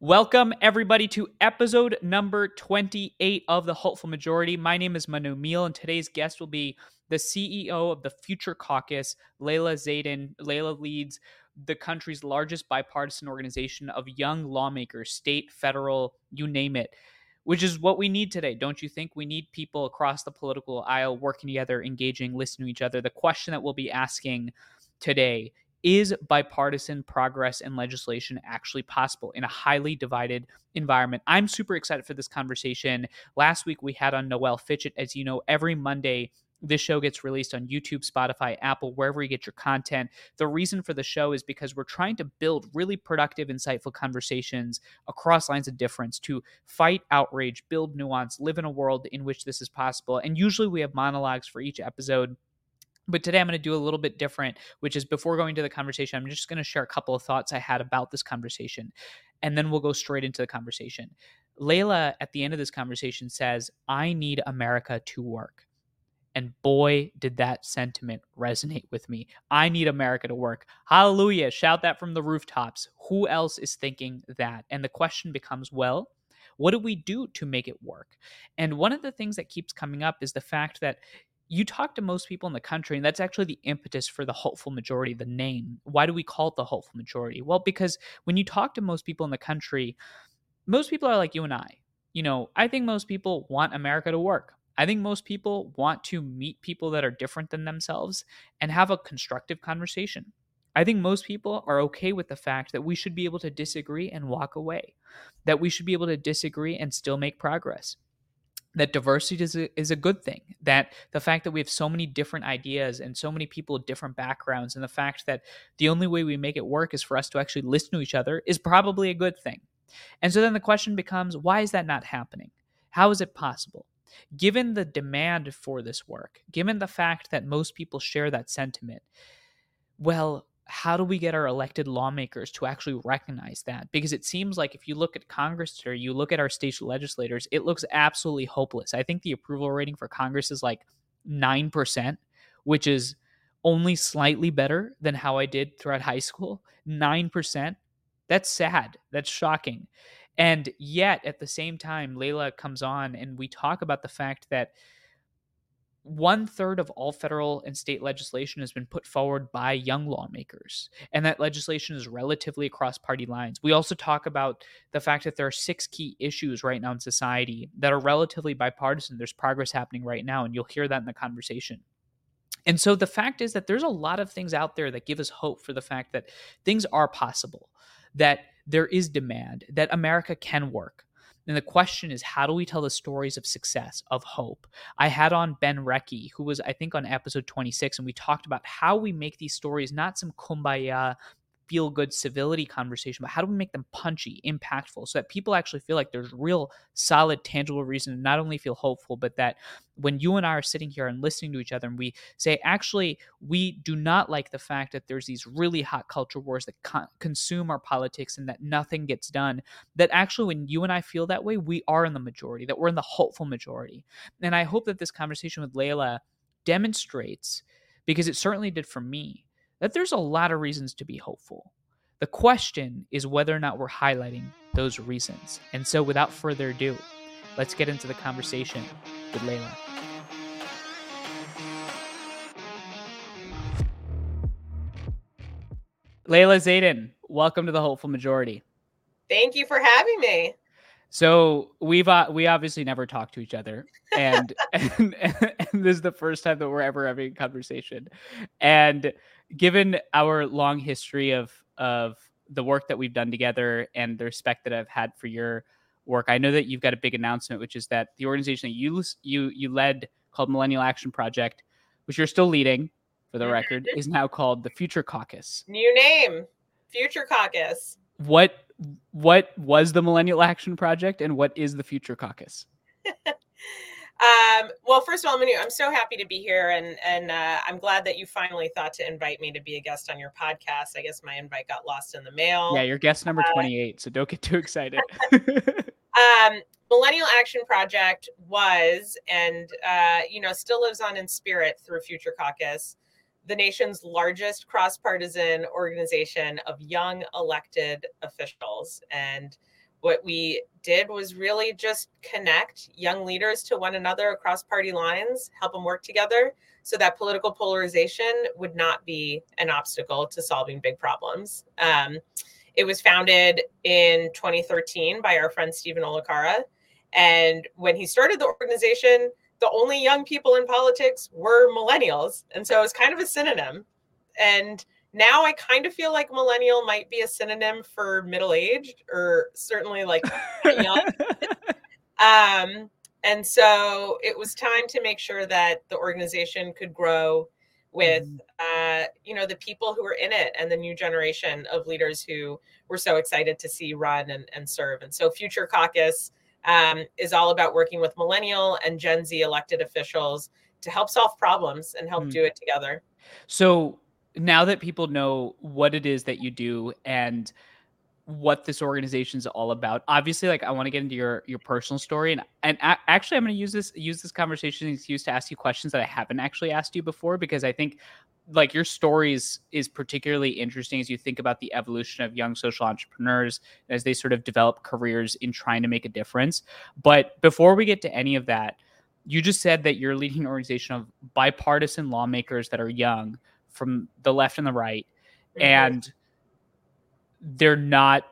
Welcome, everybody, to episode number 28 of The Hopeful Majority. My name is Manu Meel, and today's guest will be the CEO of the Future Caucus, Layla Zaidane. Layla leads the country's largest bipartisan organization of young lawmakers, state, federal, you name it, which is what we need today. Don't you think? We need people across the political aisle working together, engaging, listening to each other. The question that we'll be asking today is bipartisan progress and legislation actually possible in a highly divided environment? I'm super excited for this conversation. Last week we had on Noel Fitchett. As you know, every Monday this show gets released on YouTube, Spotify, Apple, wherever you get your content. The reason for the show is because we're trying to build really productive, insightful conversations across lines of difference to fight outrage, build nuance, live in a world in which this is possible. And usually we have monologues for each episode but today I'm going to do a little bit different, which is before going to the conversation, I'm just going to share a couple of thoughts I had about this conversation. And then we'll go straight into the conversation. Layla, at the end of this conversation, says, I need America to work. And boy, did that sentiment resonate with me. I need America to work. Hallelujah. Shout that from the rooftops. Who else is thinking that? And the question becomes, well, what do we do to make it work? And one of the things that keeps coming up is the fact that you talk to most people in the country, and that's actually the impetus for the hopeful majority, the name. Why do we call it the hopeful majority? Well, because when you talk to most people in the country, most people are like you and I. You know, I think most people want America to work. I think most people want to meet people that are different than themselves and have a constructive conversation. I think most people are okay with the fact that we should be able to disagree and walk away, that we should be able to disagree and still make progress that diversity is a, is a good thing that the fact that we have so many different ideas and so many people with different backgrounds and the fact that the only way we make it work is for us to actually listen to each other is probably a good thing. And so then the question becomes why is that not happening? How is it possible? Given the demand for this work given the fact that most people share that sentiment well how do we get our elected lawmakers to actually recognize that? Because it seems like if you look at Congress or you look at our state legislators, it looks absolutely hopeless. I think the approval rating for Congress is like 9%, which is only slightly better than how I did throughout high school. 9%. That's sad. That's shocking. And yet, at the same time, Layla comes on and we talk about the fact that one third of all federal and state legislation has been put forward by young lawmakers, and that legislation is relatively across party lines. We also talk about the fact that there are six key issues right now in society that are relatively bipartisan. There's progress happening right now, and you'll hear that in the conversation. And so the fact is that there's a lot of things out there that give us hope for the fact that things are possible, that there is demand, that America can work. And the question is, how do we tell the stories of success, of hope? I had on Ben Recke, who was, I think, on episode 26, and we talked about how we make these stories not some kumbaya feel good civility conversation, but how do we make them punchy, impactful, so that people actually feel like there's real, solid, tangible reason to not only feel hopeful, but that when you and I are sitting here and listening to each other and we say, actually, we do not like the fact that there's these really hot culture wars that con- consume our politics and that nothing gets done, that actually, when you and I feel that way, we are in the majority, that we're in the hopeful majority. And I hope that this conversation with Layla demonstrates, because it certainly did for me, that there's a lot of reasons to be hopeful. The question is whether or not we're highlighting those reasons. And so, without further ado, let's get into the conversation with Layla. Layla Zaidane, welcome to the Hopeful Majority. Thank you for having me. So we've uh, we obviously never talked to each other, and, and and this is the first time that we're ever having a conversation. And given our long history of of the work that we've done together and the respect that I've had for your work, I know that you've got a big announcement, which is that the organization that you you you led called Millennial Action Project, which you're still leading, for the record, is now called the Future Caucus. New name, Future Caucus. What what was the Millennial Action Project and what is the Future Caucus? Um, well, first of all, Manu, I'm so happy to be here, and and uh, I'm glad that you finally thought to invite me to be a guest on your podcast. I guess my invite got lost in the mail. Yeah, you're guest number uh, 28, so don't get too excited. um, Millennial Action Project was, and uh, you know, still lives on in spirit through Future Caucus, the nation's largest cross-partisan organization of young elected officials, and what we did was really just connect young leaders to one another across party lines, help them work together so that political polarization would not be an obstacle to solving big problems. Um, it was founded in 2013 by our friend Steven Olikara. And when he started the organization, the only young people in politics were millennials. And so it was kind of a synonym. And now I kind of feel like millennial might be a synonym for middle aged or certainly like young. um, and so it was time to make sure that the organization could grow with mm-hmm. uh, you know the people who were in it and the new generation of leaders who were so excited to see run and, and serve and so future caucus um, is all about working with millennial and gen z elected officials to help solve problems and help mm. do it together so now that people know what it is that you do and what this organization is all about obviously like i want to get into your your personal story and and actually i'm going to use this use this conversation as excuse to ask you questions that i haven't actually asked you before because i think like your stories is particularly interesting as you think about the evolution of young social entrepreneurs as they sort of develop careers in trying to make a difference. But before we get to any of that you just said that you're leading an organization of bipartisan lawmakers that are young from the left and the right mm-hmm. and they're not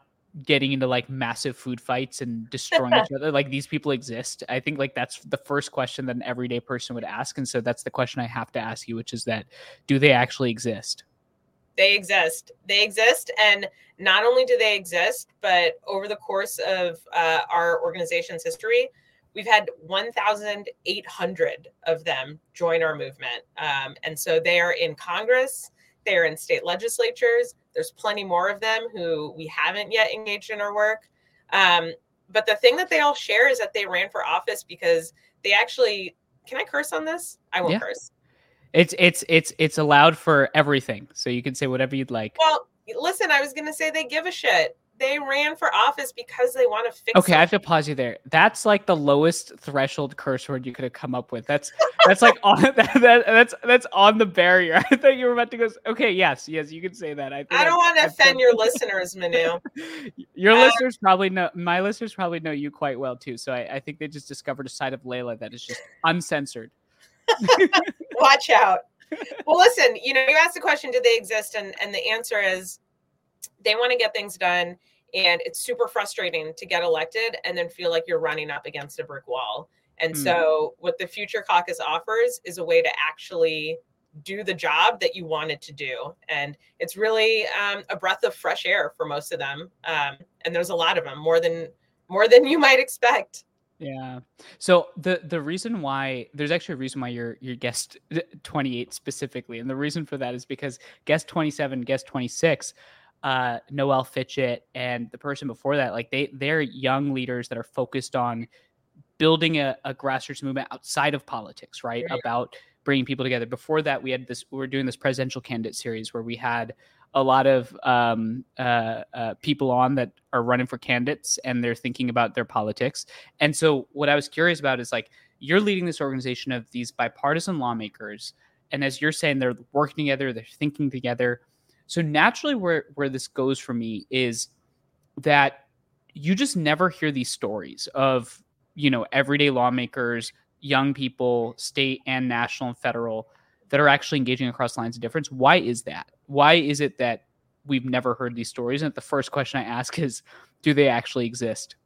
getting into like massive food fights and destroying each other. Like these people exist. I think like that's the first question that an everyday person would ask and so that's the question i have to ask you which is that do they actually exist? They exist. They exist and not only do they exist but over the course of uh, our organization's history we've had 1800 of them join our movement um, and so they are in congress they're in state legislatures there's plenty more of them who we haven't yet engaged in our work. Um, but the thing that they all share is that they ran for office because they actually can I curse on this? I won't yeah. curse. It's it's it's it's allowed for everything. So you can say whatever you'd like. Well, listen, I was gonna say they give a shit they ran for office because they want to fix. Okay, I have to pause you there. That's like the lowest threshold curse word you could have come up with. That's that's like on that, that, that's that's on the barrier. I thought you were about to go. Okay, yes, yes, you can say that. I, I don't want to offend your listeners, Manu. Your um, listeners probably know. My listeners probably know you quite well too. So I, I think they just discovered a side of Layla that is just uncensored. Watch out. Well, listen. You know, you asked the question, "Did they exist?" and and the answer is they want to get things done and it's super frustrating to get elected and then feel like you're running up against a brick wall and mm. so what the future caucus offers is a way to actually do the job that you wanted to do and it's really um, a breath of fresh air for most of them um, and there's a lot of them more than more than you might expect yeah. So the the reason why there's actually a reason why you're you're guest 28 specifically, and the reason for that is because guest 27, guest 26 uh, Noel Fitchett and the person before that, like they they're young leaders that are focused on building a, a grassroots movement outside of politics, right? right? About bringing people together. Before that, we had this. We were doing this presidential candidate series where we had a lot of um, uh, uh, people on that are running for candidates and they're thinking about their politics. And so, what I was curious about is like you're leading this organization of these bipartisan lawmakers, and as you're saying, they're working together, they're thinking together so naturally, where where this goes for me is that you just never hear these stories of you know everyday lawmakers, young people, state and national and federal, that are actually engaging across lines of difference. Why is that? Why is it that we've never heard these stories? And the first question I ask is, do they actually exist?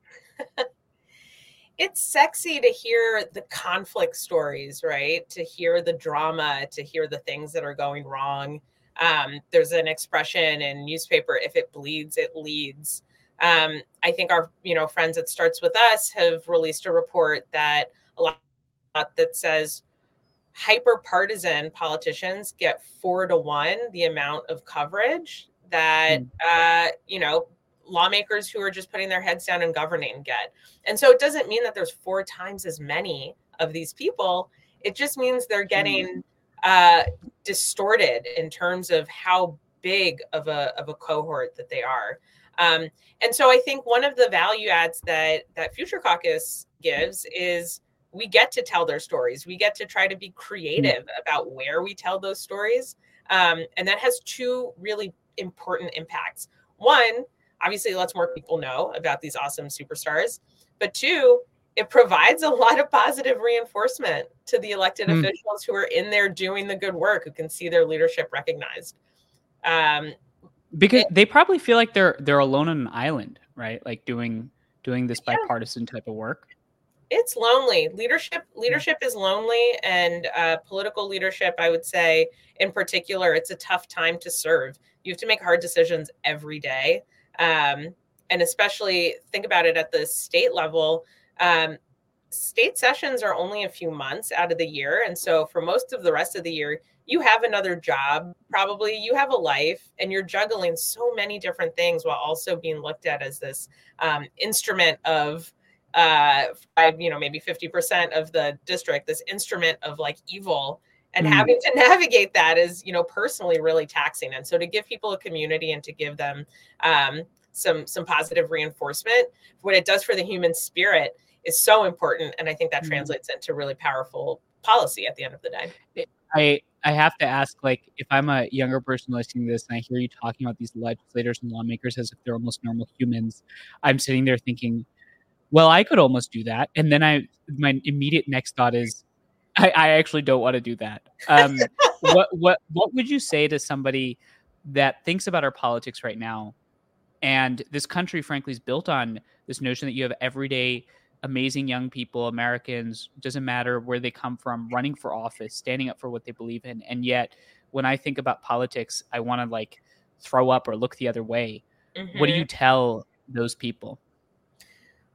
it's sexy to hear the conflict stories, right? To hear the drama, to hear the things that are going wrong. Um, there's an expression in newspaper: "If it bleeds, it leads." Um, I think our you know friends at Starts with Us have released a report that a lot that says hyper partisan politicians get four to one the amount of coverage that mm. uh, you know lawmakers who are just putting their heads down and governing get. And so it doesn't mean that there's four times as many of these people. It just means they're getting mm uh, distorted in terms of how big of a of a cohort that they are. Um, and so I think one of the value adds that that Future Caucus gives is we get to tell their stories. We get to try to be creative about where we tell those stories. Um, and that has two really important impacts. One, obviously lets more people know about these awesome superstars. But two, it provides a lot of positive reinforcement to the elected mm. officials who are in there doing the good work, who can see their leadership recognized. Um, because they probably feel like they're they're alone on an island, right? Like doing doing this bipartisan type of work. It's lonely. Leadership leadership is lonely, and uh, political leadership, I would say, in particular, it's a tough time to serve. You have to make hard decisions every day, um, and especially think about it at the state level um, state sessions are only a few months out of the year. And so for most of the rest of the year, you have another job, probably you have a life, and you're juggling so many different things while also being looked at as this um, instrument of uh you know maybe 50% of the district this instrument of like evil and mm. having to navigate that is you know personally really taxing and so to give people a community and to give them um, some some positive reinforcement what it does for the human spirit is so important and i think that mm-hmm. translates into really powerful policy at the end of the day. I i have to ask like if i'm a younger person listening to this and i hear you talking about these legislators and lawmakers as if they're almost normal humans i'm sitting there thinking well i could almost do that. And then i my immediate next thought is i, I actually don't want to do that. Um, what what what would you say to somebody that thinks about our politics right now? And this country frankly is built on this notion that you have everyday amazing young people, Americans, doesn't matter where they come from, running for office, standing up for what they believe in. And yet, when I think about politics, I want to like throw up or look the other way. Mm-hmm. What do you mm-hmm. tell those people?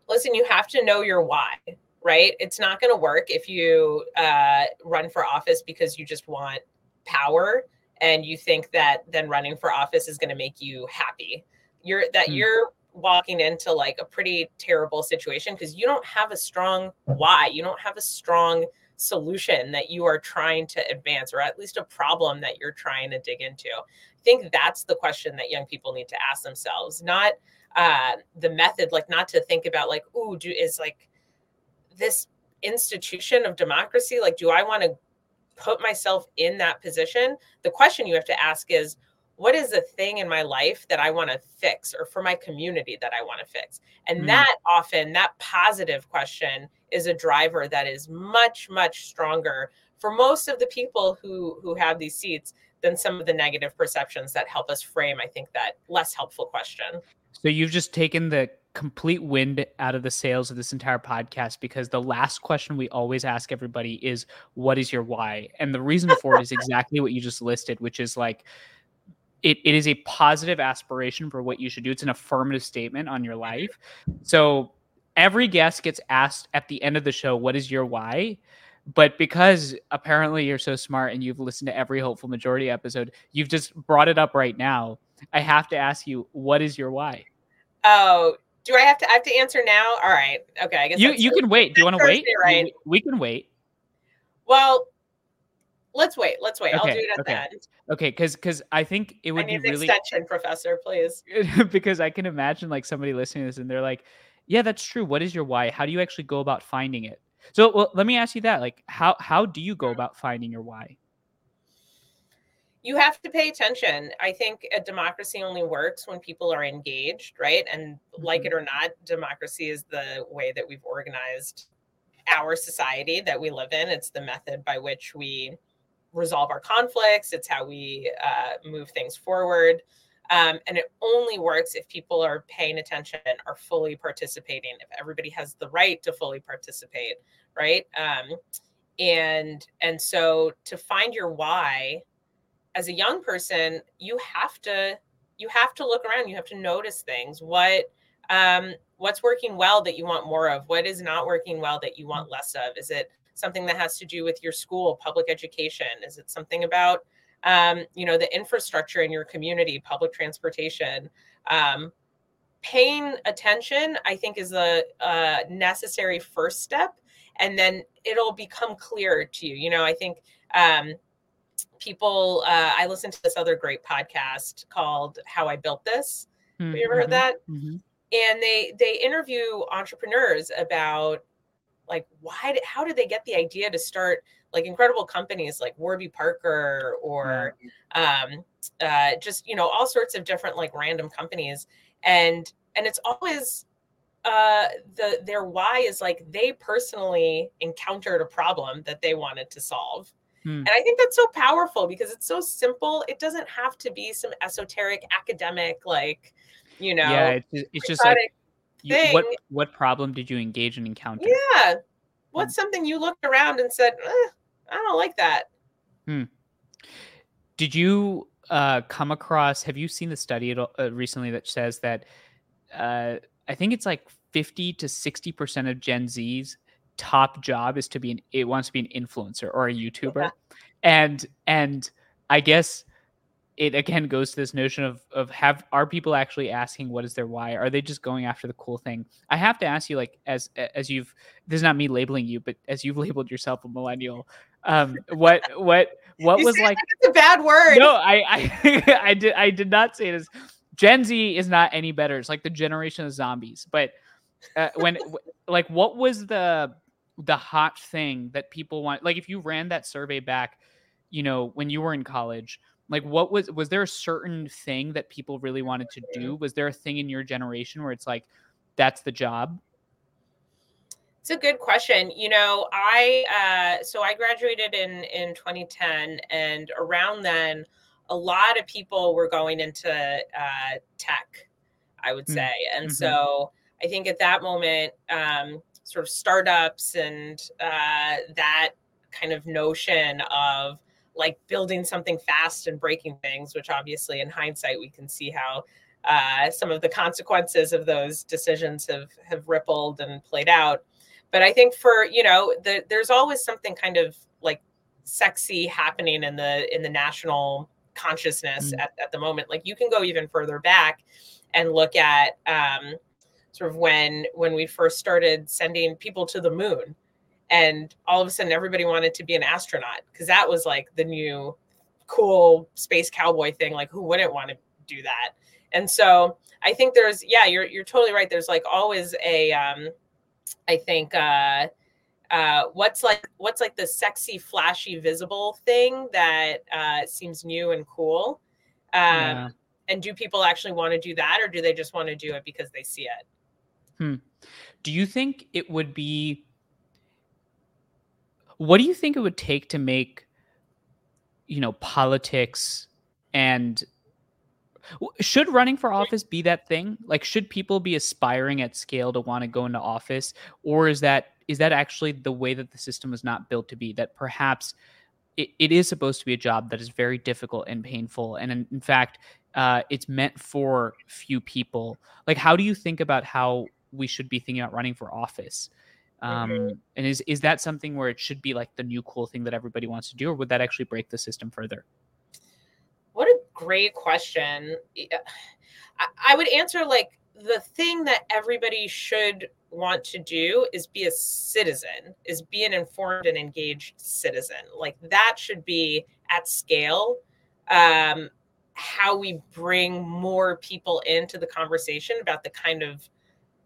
Listen, you have to know your why, right? It's not going to work if you uh, run for office because you just want power and you think that then running for office is going to make you happy. You're that mm. you're walking into like a pretty terrible situation because you don't have a strong why. You don't have a strong solution that you are trying to advance or at least a problem that you're trying to dig into. I think that's the question that young people need to ask themselves, not uh, the method, like not to think about like, ooh, do is like this institution of democracy, like, do I want to put myself in that position? The question you have to ask is, what is a thing in my life that I want to fix or for my community that I want to fix? And mm. that often, that positive question is a driver that is much, much stronger for most of the people who who have these seats than some of the negative perceptions that help us frame, I think, that less helpful question. So you've just taken the complete wind out of the sails of this entire podcast because the last question we always ask everybody is what is your why? And the reason for it is exactly what you just listed, which is like it, it is a positive aspiration for what you should do. It's an affirmative statement on your mm-hmm. life. So every guest gets asked at the end of the show, what is your why? But because apparently you're so smart and you've listened to every hopeful majority episode, you've just brought it up right now. I have to ask you, what is your why? Oh, do I have to I have to answer now? All right. Okay. I guess you you can wait. Do you want to wait? Right. We, we, can wait. Well, let's wait. Let's wait. Okay, I'll do it at okay. the end. Okay, because because I think it would be really extension, professor, please. because I can imagine like somebody listening to this and they're like, "Yeah, that's true. What is your why? How do you actually go about finding it?" So, well, let me ask you that. Like, how how do you go about finding your why? You have to pay attention. I think a democracy only works when people are engaged, right? And mm-hmm. like it or not, democracy is the way that we've organized our society that we live in. It's the method by which we resolve our conflicts. It's how we uh, move things forward. Um, and it only works if people are paying attention, are fully participating, if everybody has the right to fully participate, right? Um, and and so to find your why as a young person, you have to you have to look around. You have to notice things. What um, what's working well that you want more of? What is not working well that you want less of? Is it something that has to do with your school, public education? Is it something about um, you know the infrastructure in your community, public transportation? Um, paying attention, I think, is a, a necessary first step, and then it'll become clear to you. You know, I think um, people. Uh, I listened to this other great podcast called "How I Built This." Mm-hmm. Have you ever heard mm-hmm. that? Mm-hmm. And they they interview entrepreneurs about like why did, how did they get the idea to start like incredible companies like warby parker or um, uh, just you know all sorts of different like random companies. And and it's always uh the their why is like they personally encountered a problem that they wanted to solve. Hmm. and i think that's so powerful because it's so simple. It doesn't have to be some esoteric academic like you know yeah it's, it's just like you, what what problem did you engage and encounter yeah what's hmm. something you looked around and said eh, i don't like that hmm. did you uh, come across have you seen the study at, uh, recently that says that uh, I think it's like 50 to 60% of Gen Z's top job is to be an it wants to be an influencer or a YouTuber. Yeah. And and I guess it again goes to this notion of of have are people actually asking what is their why? Are they just going after the cool thing? I have to ask you, like as as you've this is not me labeling you, but as you've labeled yourself a millennial, um, what what what was like? It's a bad word. No, I I I did I did not say this. Gen Z is not any better. It's like the generation of zombies. But uh, when like what was the the hot thing that people want? Like if you ran that survey back, you know, when you were in college, like what was was there a certain thing that people really wanted to do? Was there a thing in your generation where it's like that's the job? It's a good question. You know, I uh, so I graduated in in 2010, and around then a lot of people were going into uh, tech, I would hmm. say. And mm-hmm. so I think at that moment, um, sort of startups and uh, that kind of notion of like building something fast and breaking things, which obviously in hindsight we can see how uh, some of the consequences of those decisions have have rippled and played out. But I think for you know, the, there's always something kind of like sexy happening in the in the national consciousness mm. at, at the moment like you can go even further back and look at um, sort of when when we first started sending people to the moon and all of a sudden everybody wanted to be an astronaut because that was like the new cool space cowboy thing like who wouldn't want to do that and so i think there's yeah you're you're totally right there's like always a um i think uh uh, what's like what's like the sexy, flashy, visible thing that uh, seems new and cool. Um, yeah. And do people actually want to do that, or do they just want to do it because they see it? Hmm. Do you think it would be? What do you think it would take to make, you know, politics and should running for office be that thing? Like, should people be aspiring at scale to want to go into office, or is that is that actually the way that the system was not built to be? That perhaps it, it is supposed to be a job that is very difficult and painful, and in, in fact, uh, it's meant for few people. Like, how do you think about how we should be thinking about running for office? Um, mm-hmm. And is is that something where it should be like the new cool thing that everybody wants to do, or would that actually break the system further? What a great question. I would answer like the thing that everybody should want to do is be a citizen, is be an informed and engaged citizen. Like that should be at scale. Um, how we bring more people into the conversation about the kind of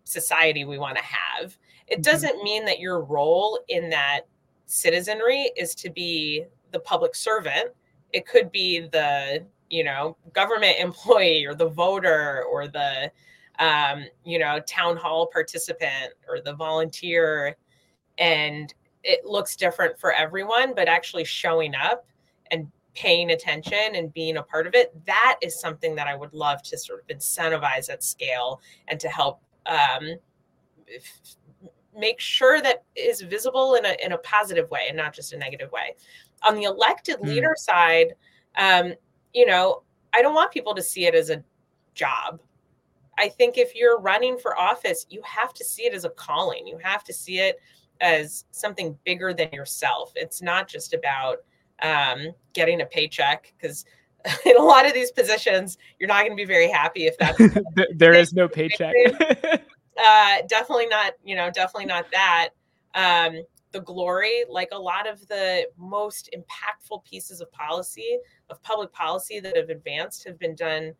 society we want to have. It mm-hmm. doesn't mean that your role in that citizenry is to be the public servant it could be the you know government employee or the voter or the um, you know town hall participant or the volunteer and it looks different for everyone but actually showing up and paying attention and being a part of it that is something that i would love to sort of incentivize at scale and to help um, make sure that is visible in a, in a positive way and not just a negative way on the elected mm. leader side, um, you know, I don't want people to see it as a job. I think if you're running for office, you have to see it as a calling. You have to see it as something bigger than yourself. It's not just about um, getting a paycheck because in a lot of these positions, you're not going to be very happy if that's there is no paycheck. Uh, definitely not. You know, definitely not that. Um, the glory like a lot of the most impactful pieces of policy of public policy that have advanced have been done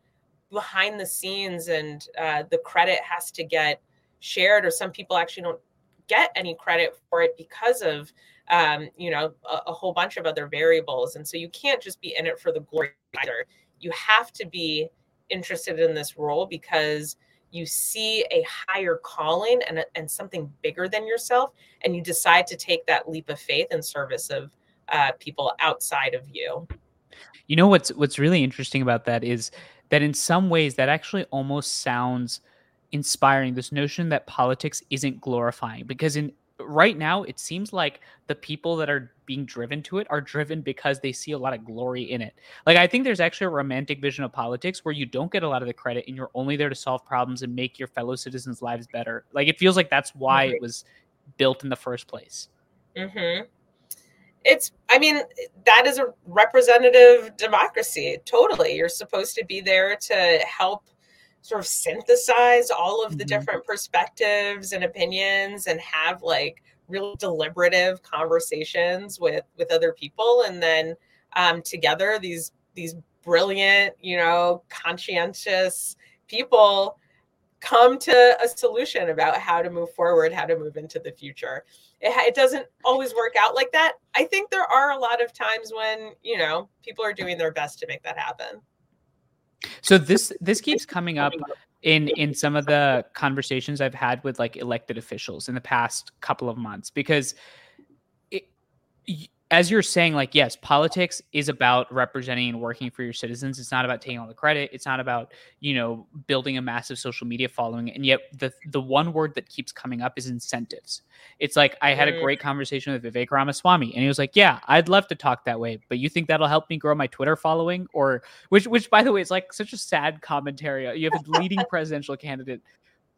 behind the scenes and uh, the credit has to get shared or some people actually don't get any credit for it because of um, you know a, a, whole bunch of other variables and so you can't just be in it for the glory either you have to be interested in this role because you see a higher calling and, and something bigger than yourself, and you decide to take that leap of faith in service of uh, people outside of you. You know what's what's really interesting about that is that in some ways that actually almost sounds inspiring. This notion that politics isn't glorifying because in right now it seems like the people that are being driven to it are driven because they see a lot of glory in it. Like I think there's actually a romantic vision of politics where you don't get a lot of the credit and you're only there to solve problems and make your fellow citizens' lives better. Like it feels like that's why mm-hmm. it was built in the first place. Mm-hmm. It's, I mean, that is a representative democracy. Totally. You're supposed to be there to help sort of synthesize all of the mm-hmm. different perspectives and opinions and have like real deliberative conversations with with other people and then um, together these these brilliant you know conscientious people come to a solution about how to move forward how to move into the future. It, it doesn't always work out like that. I think there are a lot of times when you know people are doing their best to make that happen so this this keeps coming up in in some of the conversations I've had with like elected officials in the past couple of months because it, as you're saying, like, yes, politics is about representing and working for your citizens. It's not about taking all the credit. It's not about, you know, building a massive social media following. And yet the the one word that keeps coming up is incentives. It's like I had a great conversation with Vivek Ramaswamy, and he was like, Yeah, I'd love to talk that way, but you think that'll help me grow my Twitter following? Or which which by the way is like such a sad commentary. You have a leading presidential candidate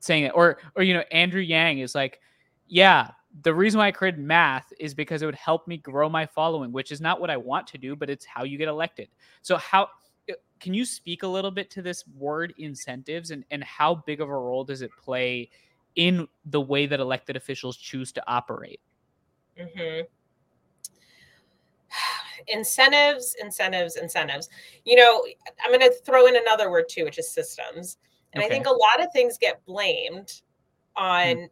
saying it. Or or you know, Andrew Yang is like, Yeah, the reason why I created math is because it would help me grow my following, which is not what I want to do, but it's how you get elected. So how uh, can you speak a little bit to this word incentives and, and how big of a role does it play in the way that elected officials choose to operate? Mm-hmm. Incentives, incentives, incentives. You know, I'm going to throw in another word too, which is systems. And okay. I think a lot of things get blamed on mm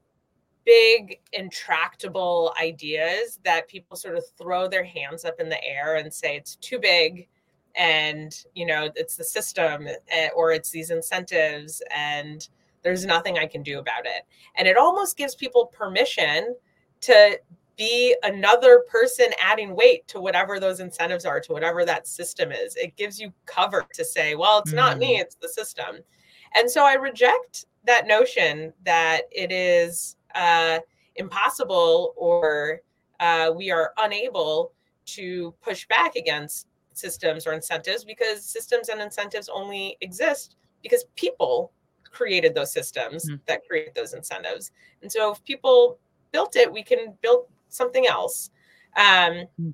big intractable ideas that people sort of throw their hands up in the air and say it's too big and you know it's the system eh, or it's these incentives and there's nothing i can do about it and it almost gives people permission to be another person adding weight to whatever those incentives are to whatever that system is it gives you cover to say well it's mm. not me mm. it's the system and so i reject that notion that it is uh, impossible or uh, we are unable to push back against systems or incentives because systems and incentives only exist because people created those systems mm-hmm. that create those incentives. And so if people built it, we can build something else. Um, mm-hmm.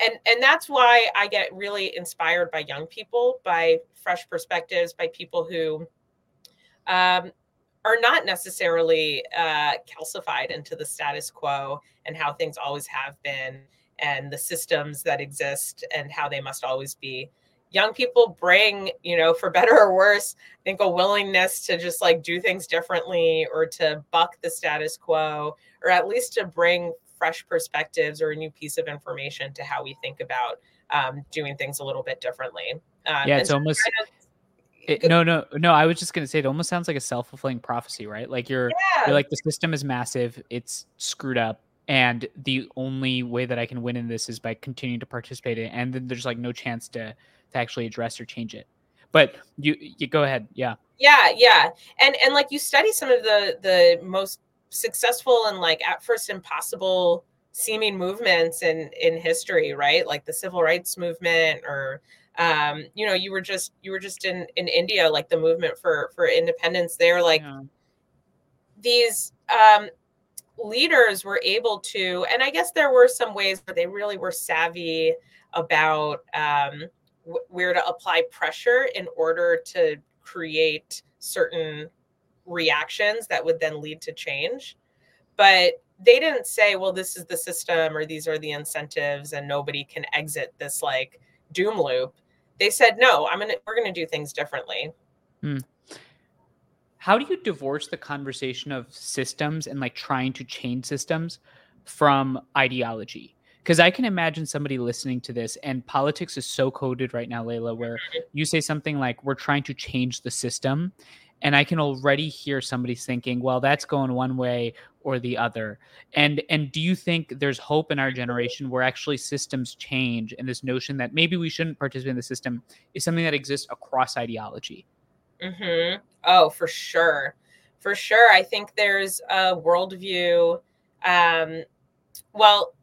and and that's why I get really inspired by young people, by fresh perspectives, by people who um, are not necessarily uh, calcified into the status quo and how things always have been and the systems that exist and how they must always be. Young people bring you know for better or worse i think a willingness to just like do things differently or to buck the status quo or at least to bring fresh perspectives or a new piece of information to how we think about um, doing things a little bit differently. Um, yeah it's almost kind of it, no, no, no. I was just gonna say it almost sounds like a self fulfilling prophecy, right? Like you're, yeah. you're like the system is massive, it's screwed up, and the only way that I can win in this is by continuing to participate in it, and then there's like no chance to to actually address or change it. But you, you go ahead, yeah. Yeah, yeah, and and like you study some of the the most successful and like at first impossible seeming movements in in history, right? Like the civil rights movement or um, you know, you were just you were just in in India, like the movement for for independence there, like yeah. these um leaders were able to, and I guess there were some ways where they really were savvy about um, where to apply pressure in order to create certain reactions that would then lead to change. But they didn't say, well, this is the system or these are the incentives and nobody can exit this like doom loop they said no i'm gonna we're gonna do things differently hmm. how do you divorce the conversation of systems and like trying to change systems from ideology because i can imagine somebody listening to this and politics is so coded right now layla where mm-hmm. you say something like we're trying to change the system and I can already hear somebody thinking, well, that's going one way or the other. And and do you think there's hope in our generation where actually systems change and this notion that maybe we shouldn't participate in the system is something that exists across ideology? Mm-hmm. Oh, for sure. For sure. I think there's a worldview. Um, well,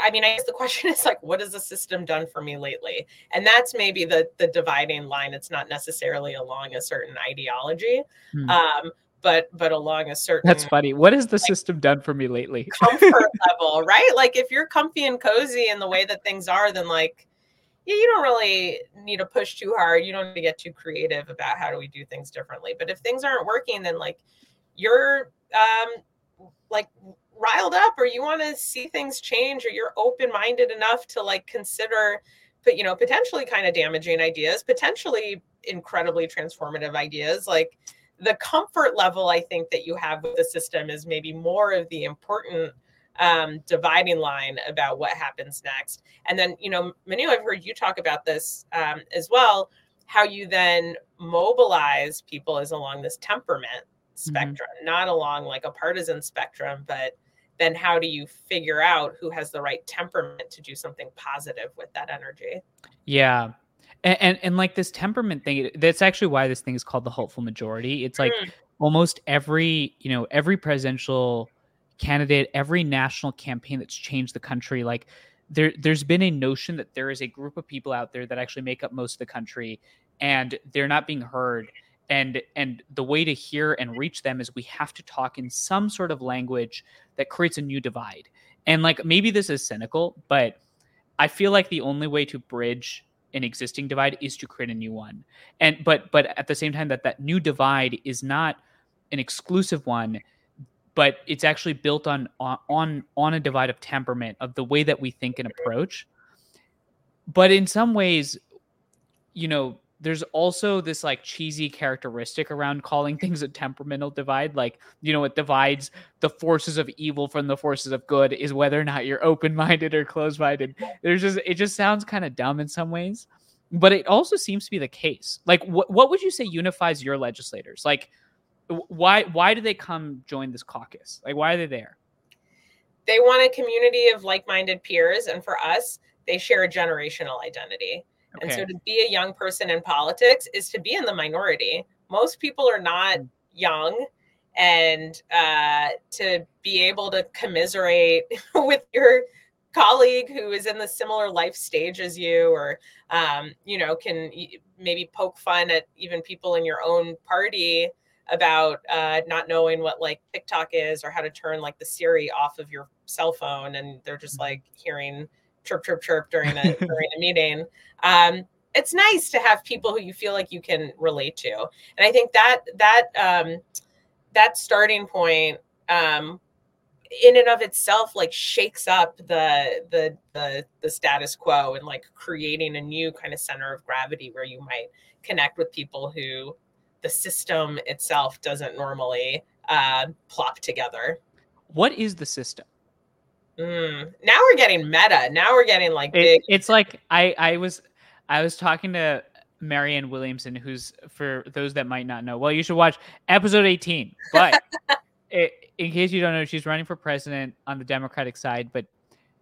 I mean, I guess the question is like, what has the system done for me lately? And that's maybe the the dividing line. It's not necessarily along a certain ideology, hmm. um, but but along a certain. That's funny. What has the like, system done for me lately? comfort level, right? Like if you're comfy and cozy in the way that things are, then like, yeah, you don't really need to push too hard. You don't need to get too creative about how do we do things differently. But if things aren't working, then like, you're um like riled up or you want to see things change or you're open minded enough to like consider but you know potentially kind of damaging ideas potentially incredibly transformative ideas like the comfort level i think that you have with the system is maybe more of the important um, dividing line about what happens next and then you know manu i've heard you talk about this um, as well how you then mobilize people is along this temperament mm-hmm. spectrum mm-hmm. not along like a partisan spectrum but then how do you figure out who has the right temperament to do something positive with that energy? Yeah. And, and, and like this temperament thing, that's actually why this thing is called the hopeful majority. It's like mm. almost every, you know, every presidential candidate, every national campaign that's changed the country, like there there's been a notion that there is a group of people out there that actually make up most of the country and they're not being heard and and the way to hear and reach them is we have to talk in some sort of language that creates a new divide. And like maybe this is cynical but i feel like the only way to bridge an existing divide is to create a new one. And but but at the same time that that new divide is not an exclusive one but it's actually built on on on a divide of temperament of the way that we think and approach. But in some ways you know there's also this like cheesy characteristic around calling things a temperamental divide like you know it divides the forces of evil from the forces of good is whether or not you're open-minded or closed-minded. There's just it just sounds kind of dumb in some ways but it also seems to be the case. Like what, what would you say unifies your legislators? Like why why do they come join this caucus? Like why are they there? They want a community of like-minded peers and for us they share a generational identity Okay. And so to be a young person in politics is to be in the minority. Most people are not mm. young and uh, to be able to commiserate with your colleague who is in the similar life stage as you or um, you know can maybe poke fun at even people in your own party about uh, not knowing what like tiktok is or how to turn like the siri off of your cell phone and they're just mm. like hearing chirp chirp chirp during a during a meeting. Um, it's nice to have people who you feel like you can relate to. And i think that that um, that starting point um, in and of itself like shakes up the, the the the status quo and like creating a new kind of center of gravity where you might connect with people who the system itself doesn't normally uh, plop together. What is the system Mm, now we're getting meta. Now we're getting like big. It, it's like I I was I was talking to Marianne Williamson, who's for those that might not know. Well, you should watch episode 18. But it, in case you don't know, she's running for president on the Democratic side. But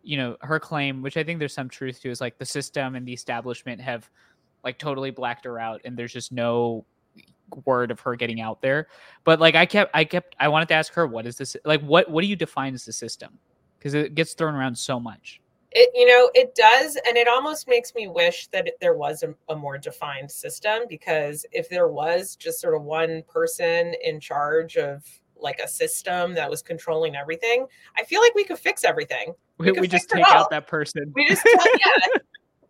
you know, her claim, which I think there's some truth to, is like the system and the establishment have like totally blacked her out, and there's just no word of her getting out there. But like I kept, I kept, I wanted to ask her, what is this like? What what do you define as the system? Because it gets thrown around so much. It, you know, it does. And it almost makes me wish that there was a, a, more defined system because if there was just sort of one person in charge of like a system that was controlling everything, I feel like we could fix everything. We, we, we just take out that person. We just, yeah,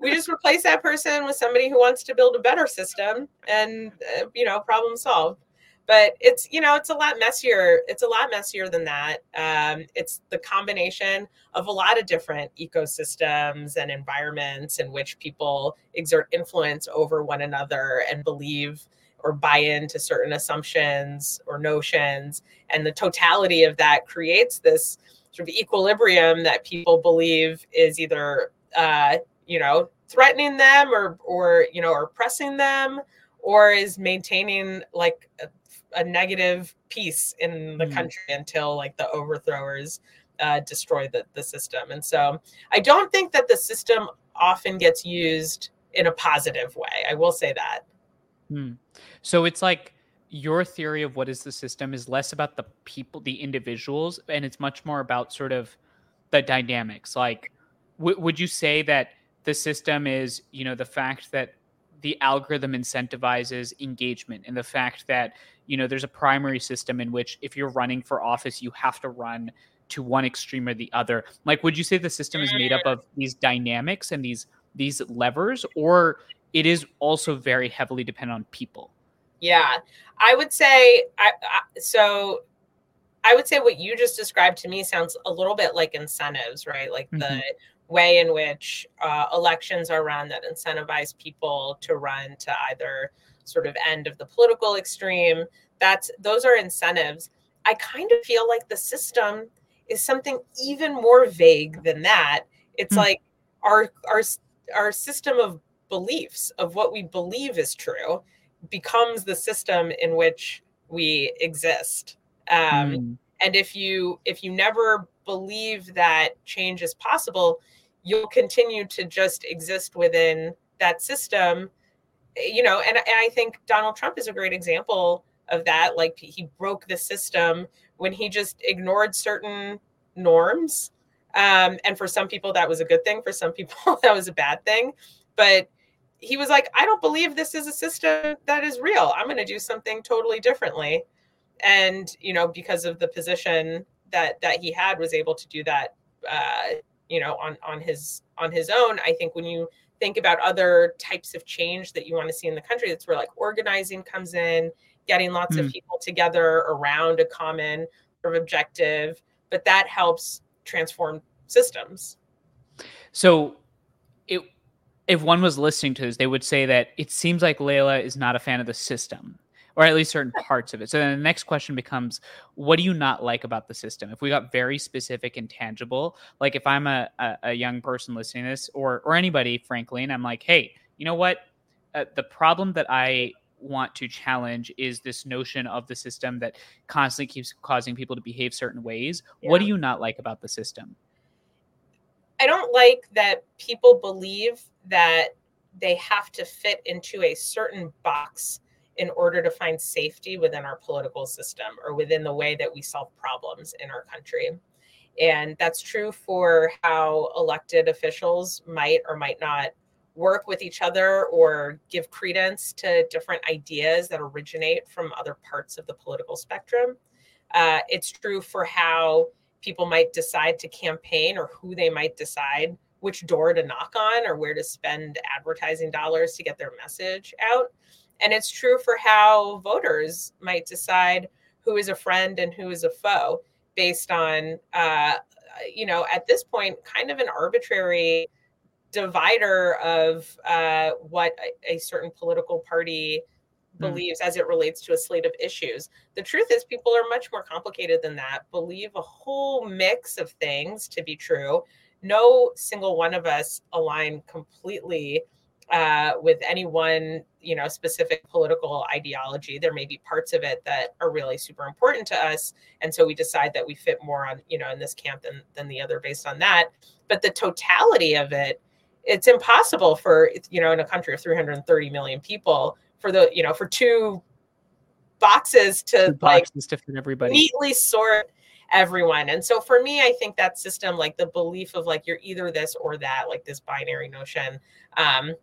we just replace that person with somebody who wants to build a better system and, uh, you know, problem solved but it's you know it's a lot messier it's a lot messier than that. Um, it's the combination of a lot of different ecosystems and environments in which people exert influence over one another and believe or buy into certain assumptions or notions. And the totality of that creates this sort of equilibrium that people believe is either uh, you know threatening them or or you know or oppressing them or is maintaining like a negative piece in the mm. country until like the overthrowers uh, destroy the, the system. And so I don't think that the system often gets used in a positive way. I will say that. Hmm. So it's like your theory of what is the system is less about the people, the individuals, and it's much more about sort of the dynamics. Like, w- would you say that the system is, you know, the fact that the algorithm incentivizes engagement and the fact that, you know, there's a primary system in which if you're running for office, you have to run to one extreme or the other. Like, would you say the system is made up of these dynamics and these these levers, or it is also very heavily dependent on people. Yeah, I would say I, I, so. I would say what you just described to me sounds a little bit like incentives, right? Like mm-hmm. the way in which uh, elections are run that incentivize people to run to either sort of end of the political extreme. That's those are incentives. I kind of feel like the system is something even more vague than that. It's mm-hmm. like our our our system of beliefs of what we believe is true becomes the system in which we exist um, mm. and if you if you never believe that change is possible you'll continue to just exist within that system you know and, and i think donald trump is a great example of that like he broke the system when he just ignored certain norms um, and for some people, that was a good thing. For some people, that was a bad thing. But he was like, I don't believe this is a system that is real. I'm going to do something totally differently. And, you know, because of the position that that he had was able to do that, uh, you know, on on his on his own. I think when you think about other types of change that you want to see in the country, that's where like organizing comes in, getting lots mm. of hmm. people together around a common sort of objective. But that helps transform systems. So, it, if one was listening to this, they would say that it seems like Layla is not a fan of the system, or at least certain parts of it. So then the next question becomes, what do you not like about the system? If we got very specific and tangible, like if I'm a, a, a young person listening to this, or or anybody, frankly, and I'm like, hey, you know what? Uh, the problem that I want to challenge is this notion of the system that constantly keeps causing people to behave certain ways. Yeah. What do you not like about the system? I don't like that people believe that they have to fit into a certain box in order to find safety within our political system or within the way that we solve problems in our country. And that's true for how elected officials might or might not work with each other or give credence to different ideas that originate from other parts of the political spectrum. Uh, it's true for how people might decide to campaign or who they might decide which door to knock on or where to spend advertising dollars to get their message out. And it's true for how voters might decide who is a friend and who is a foe based on, uh, you know, at this point, kind of an arbitrary divider of uh, what a, a, certain political party hmm. believes mm. as it relates to a slate of issues. The truth is, people are much more complicated than that, believe a whole mix of things to be true. No single one of us align completely uh, with any one you know specific political ideology there may be parts of it that are really super important to us and so we decide that we fit more on you know in this camp than than the other based on that. But the totality of it it's impossible for you know in a country of 330 million people for the you know for two boxes to two boxes like to fit everybody. neatly sort everyone. And so for me i think that system like the belief of like you're either this or that like this binary notion um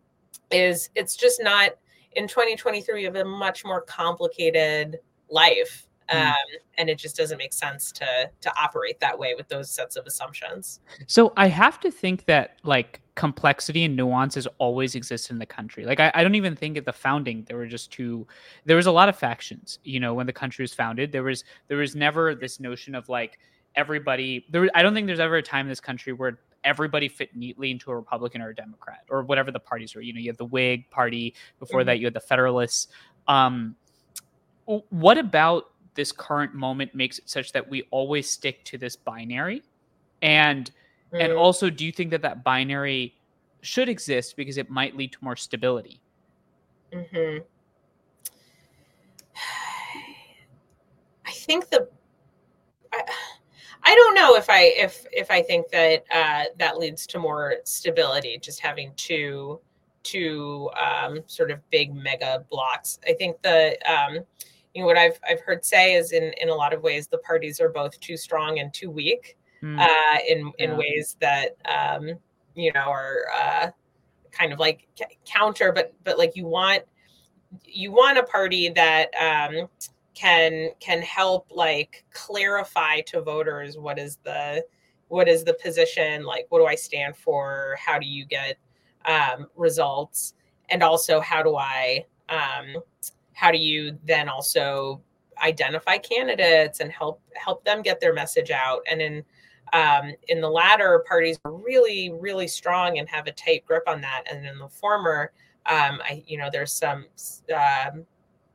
is it's just not in 2023 we have a much more complicated life Mm. um, and it just doesn't make sense to to operate that way with those sets of assumptions. So i have to think that like complexity and nuances always exist in the country. Like I, I don't even think at the founding there were just two there was a lot of factions you know when the country was founded. There was there was never this notion of like everybody there i don't think there's ever a time in this country where everybody fit neatly into a republican or a democrat or whatever the parties were you know you had the whig party before mm-hmm. that you had the federalists um what about this current moment makes it such that we always stick to this binary and mm. and also do you think that that binary should exist because it might lead to more stability mm-hmm. I think the I, I don't know if I if if I think that uh, that leads to more stability. Just having two two um, sort of big mega blocks. I think the um, you know what I've I've heard say is in in a lot of ways the parties are both too strong and too weak mm. uh, in in yeah. ways that um, you know are uh, kind of like counter, but but like you want you want a party that um, can can help like clarify to voters what is the what is the position like what do i stand for? How do you get um, results? And also how do i um, how do you then also identify candidates and help help them get their message out? And in um, in the latter parties are really really strong and have a tight grip on that. And in the former um, i you know there's some um,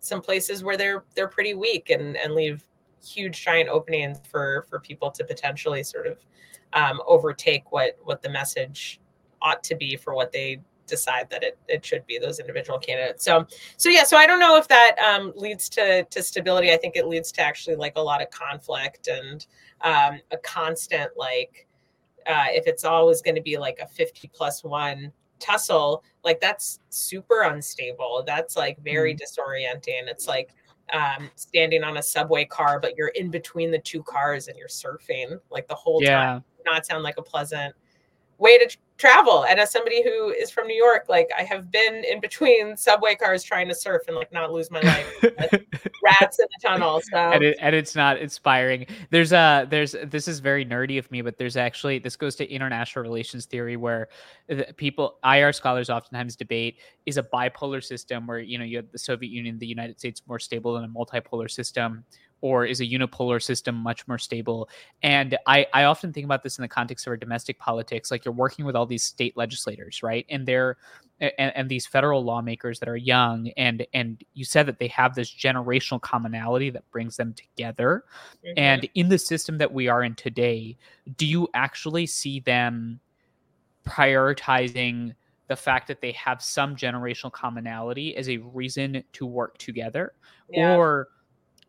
some places where they're they're pretty weak and and leave huge giant openings for for people to potentially sort of um, overtake what what the message ought to be for what they decide that it, it should be those individual candidates. So so yeah so i don't know if that um, leads to to stability. I think it leads to actually like a lot of conflict and um, a constant like uh, if it's always going to be like a 50 plus one tussle like that's super unstable that's like very mm. disorienting it's like um, standing on a subway car but you're in between the two cars and you're surfing like the whole yeah. time not sound like a pleasant way to travel. And as somebody who is from new york like i have been in between subway cars trying to surf and like not lose my life. Rats in the tunnel so. And, it, and it's not inspiring. There's a there's this is very nerdy of me but there's actually this goes to international relations theory where people ir scholars oftentimes debate is a bipolar system where you know you have the soviet union the united states more stable than a multipolar system or is a unipolar system much more stable? And I, I often think about this in the context of our domestic politics. Like you're working with all these state legislators, right? And they're and, and these federal lawmakers that are young and and you said that they have this generational commonality that brings them together. Mm-hmm. And in the system that we are in today, do you actually see them prioritizing the fact that they have some generational commonality as a reason to work together? Yeah. Or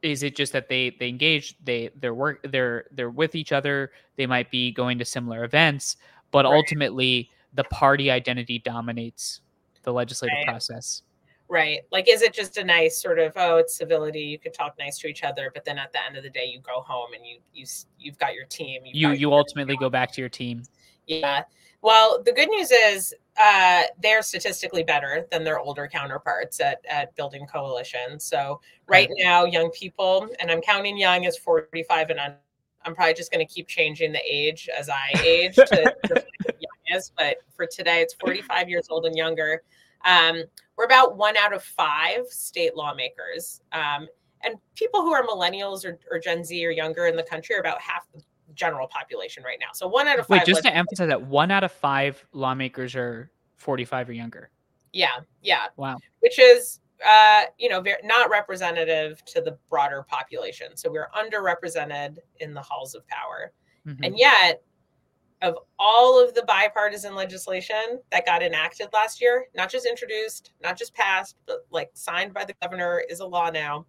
is it just that they they engage they they're work they're they're with each other they might be going to similar events but right. ultimately the party identity dominates the legislative right. process. Right. Like is it just a nice sort of oh it's civility you can talk nice to each other but then at the end of the day you go home and you you you've got your team you you ultimately go back to your team. Yeah. Well the good news is uh, they're statistically better than their older counterparts at, at building coalitions. So right now, young people, and I'm counting young as 45 and under. I'm probably just going to keep changing the age as I age to youngest, but for today, it's 45 years old and younger. Um, we're about one out of five state lawmakers. Um, and people who are millennials or, or, Gen Z or younger in the country are about half the general population right now. So one out of five. Wait, just to emphasize that one out of five lawmakers are 45 or younger. Yeah, yeah. Wow. Which is, uh, you know, very, not representative to the broader population. So we're underrepresented in the halls of power, mm-hmm. and yet. Of all of the bipartisan legislation that got enacted last year, not just introduced, not just passed, but like signed by the governor, is a law now.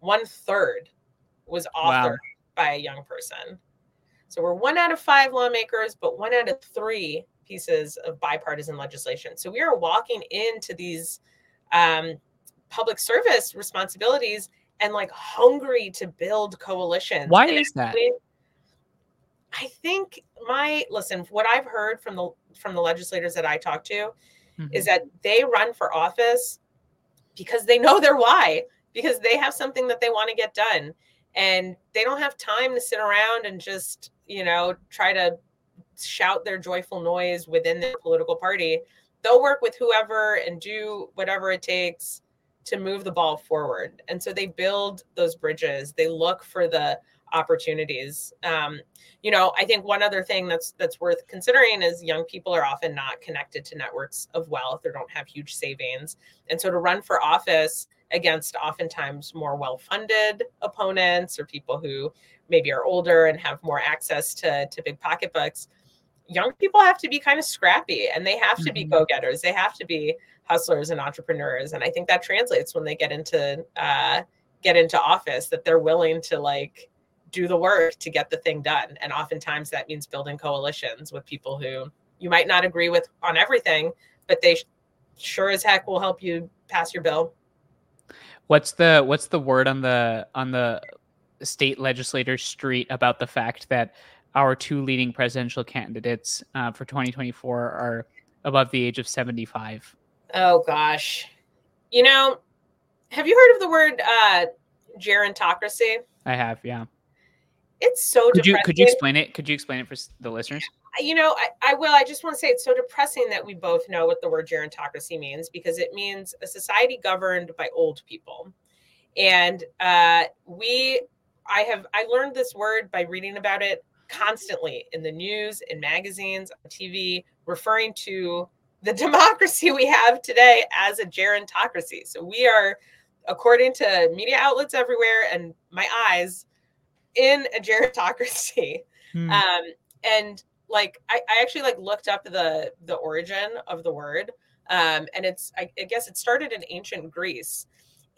One third was authored wow. by a young person. So we're one out of five lawmakers, but one out of three pieces of bipartisan legislation. So we are walking into these um, public service responsibilities and like hungry to build coalitions. Why and is that? I think my listen, what I've heard from the from the legislators that I talk to mm-hmm. is that they run for office because they know their why, because they have something that they want to get done and they don't have time to sit around and just you know try to shout their joyful noise within their political party. They'll work with whoever and do whatever it takes to move the ball forward. And so they build those bridges. They look for the opportunities. Um, you know i think one other thing that's that's worth considering is young people are often not connected to networks of wealth or don't have huge savings. And so to run for office against oftentimes more well funded opponents or people who maybe are older and have more access to, to big pocketbooks. Young people have to be kind of scrappy and they have to mm-hmm. be go getters. They have to be hustlers and entrepreneurs. And I think that translates when they get into uh, get into office that they're willing to like do the work to get the thing done. And oftentimes that means building coalitions with people who you might not agree with on everything, but they sure as heck will help you pass your bill. What's the what's the word on the on the state legislator street about the fact that our two leading presidential candidates uh, for 2024 are above the age of 75? Oh gosh, you know, have you heard of the word uh, gerontocracy? I have, yeah. It's so could depressing. you could you explain it? Could you explain it for the listeners? You know, I, I will. I just want to say it's so depressing that we both know what the word gerontocracy means because it means a society governed by old people, and uh, we. I have I learned this word by reading about it constantly in the news, in magazines, on TV, referring to the democracy we have today as a gerontocracy. So we are, according to media outlets everywhere and my eyes, in a gerontocracy. Hmm. Um, and like I, I actually like looked up the the origin of the word. Um, and it's I, I guess it started in ancient Greece,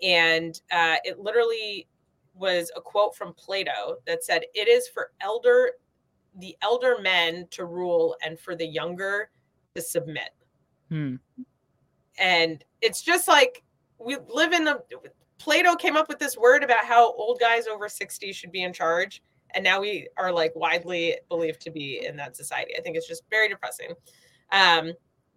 and uh, it literally was a quote from Plato that said, "It is for elder the elder men to rule and for the younger to submit." Hmm. And it's just like we live in the Plato came up with this word about how old guys over 60 should be in charge. And now we are like widely believed to be in that society. I think it's just very depressing. Um,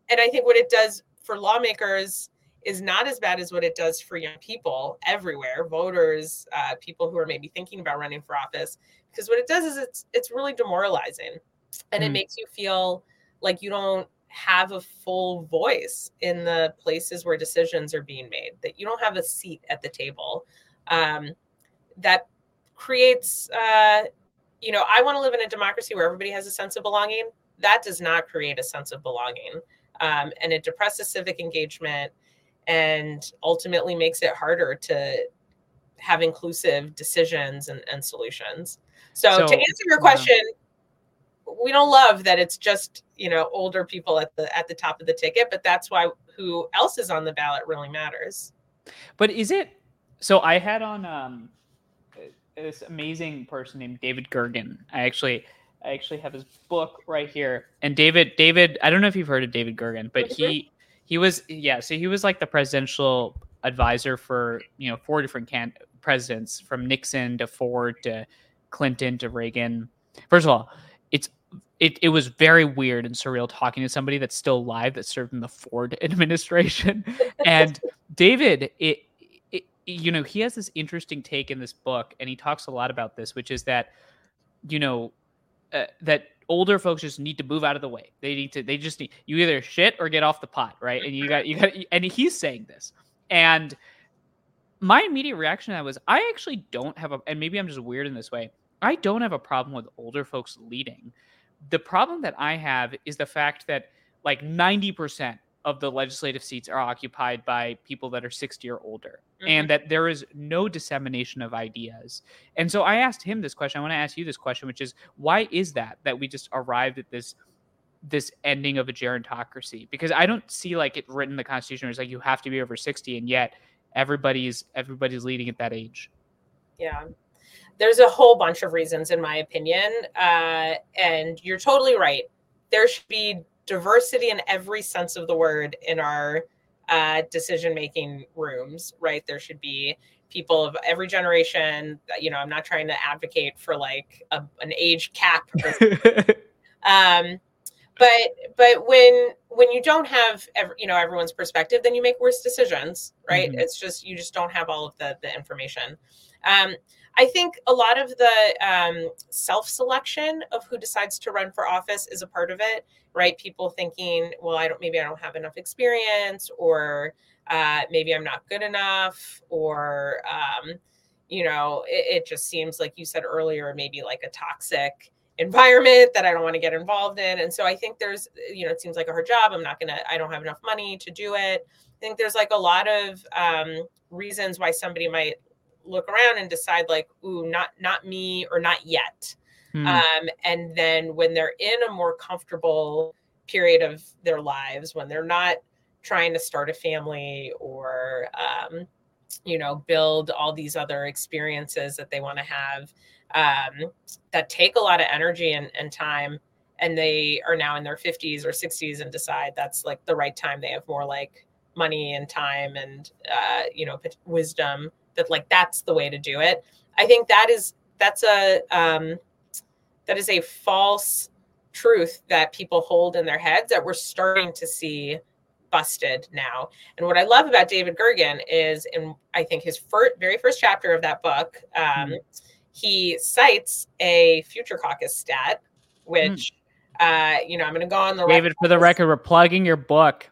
and I think what it does for lawmakers is not as bad as what it does for young people everywhere, voters, uh, people who are maybe thinking about running for office. Because what it does is it's it's really demoralizing, and mm. it makes you feel like you don't have a full voice in the places where decisions are being made, that you don't have a seat at the table. Um, that creates, uh, you know, I want to live in a democracy where everybody has a sense of belonging. That does not create a sense of belonging. Um, and it depresses civic engagement and ultimately makes it harder to have inclusive decisions and, and solutions. So, so, to answer your question, we don't love that it's just you know older people at the at the top of the ticket but that's why who else is on the ballot really matters but is it so i had on um this amazing person named david gergen. I actually i actually have his book right here. And david david i don't know if you've heard of david gergen but he he was yeah so he was like the presidential advisor for you know four different can presidents from nixon to ford to clinton to reagan. First of all it's it, it was very weird and surreal talking to somebody that's still alive that served in the Ford administration. and David, it, you know, he has this interesting take in this book, and he talks a lot about this, which is that, you know, uh, that older folks just need to move out of the way. They need to, they just need, you either shit or get off the pot, right? And you got, you got, and he's saying this. And my immediate reaction to that was, I actually don't have a, and maybe I'm just weird in this way. I don't have a problem with older folks leading the problem that I have is the fact that like 90% of the legislative seats are occupied by people that are 60 or older mm-hmm. and that there is no dissemination of ideas. And so I asked him this question. I want to ask you this question which is why is that that we just arrived at this this ending of a gerontocracy because I don't see like it written in the constitution it's like you have to be over 60 and yet everybody's everybody's leading at that age. Yeah there's a whole bunch of reasons, in my opinion. Uh, and you're totally right. There should be diversity in every sense of the word in our uh, decision making rooms, right? There should be people of every generation. You know, I'm not trying to advocate for like a, an age cap. um, but but when when you don't have every, you know everyone's perspective, then you make worse decisions, right? Mm-hmm. It's just you just don't have all of the the information. Um, I think a lot of the um, self selection of who decides to run for office is a part of it, right? People thinking, well, I don't, maybe I don't have enough experience, or uh, maybe I'm not good enough, or, um, you know, it, it just seems like you said earlier, maybe like a toxic environment that I don't want to get involved in. And so I think there's, you know, it seems like a hard job. I'm not going to, I don't have enough money to do it. I think there's like a lot of um, reasons why somebody might look around and decide like, ooh, not not me or not yet. Hmm. Um, and then when they're in a more comfortable period of their lives, when they're not trying to start a family or um, you know, build all these other experiences that they want to have um, that take a lot of energy and, and time. And they are now in their 50s or 60s and decide that's like the right time. They have more like money and time and, uh, you know, wisdom that like that's the way to do it. I think that is, that's a, um, that is a false truth that people hold in their heads that we're starting to see busted now. And what I love about David Gergen is, in I think his first, very first chapter of that book, um, mm. he cites a Future Caucus stat, which, mm. uh, you know, I'm going to go on the David, for the record, we're plugging your book.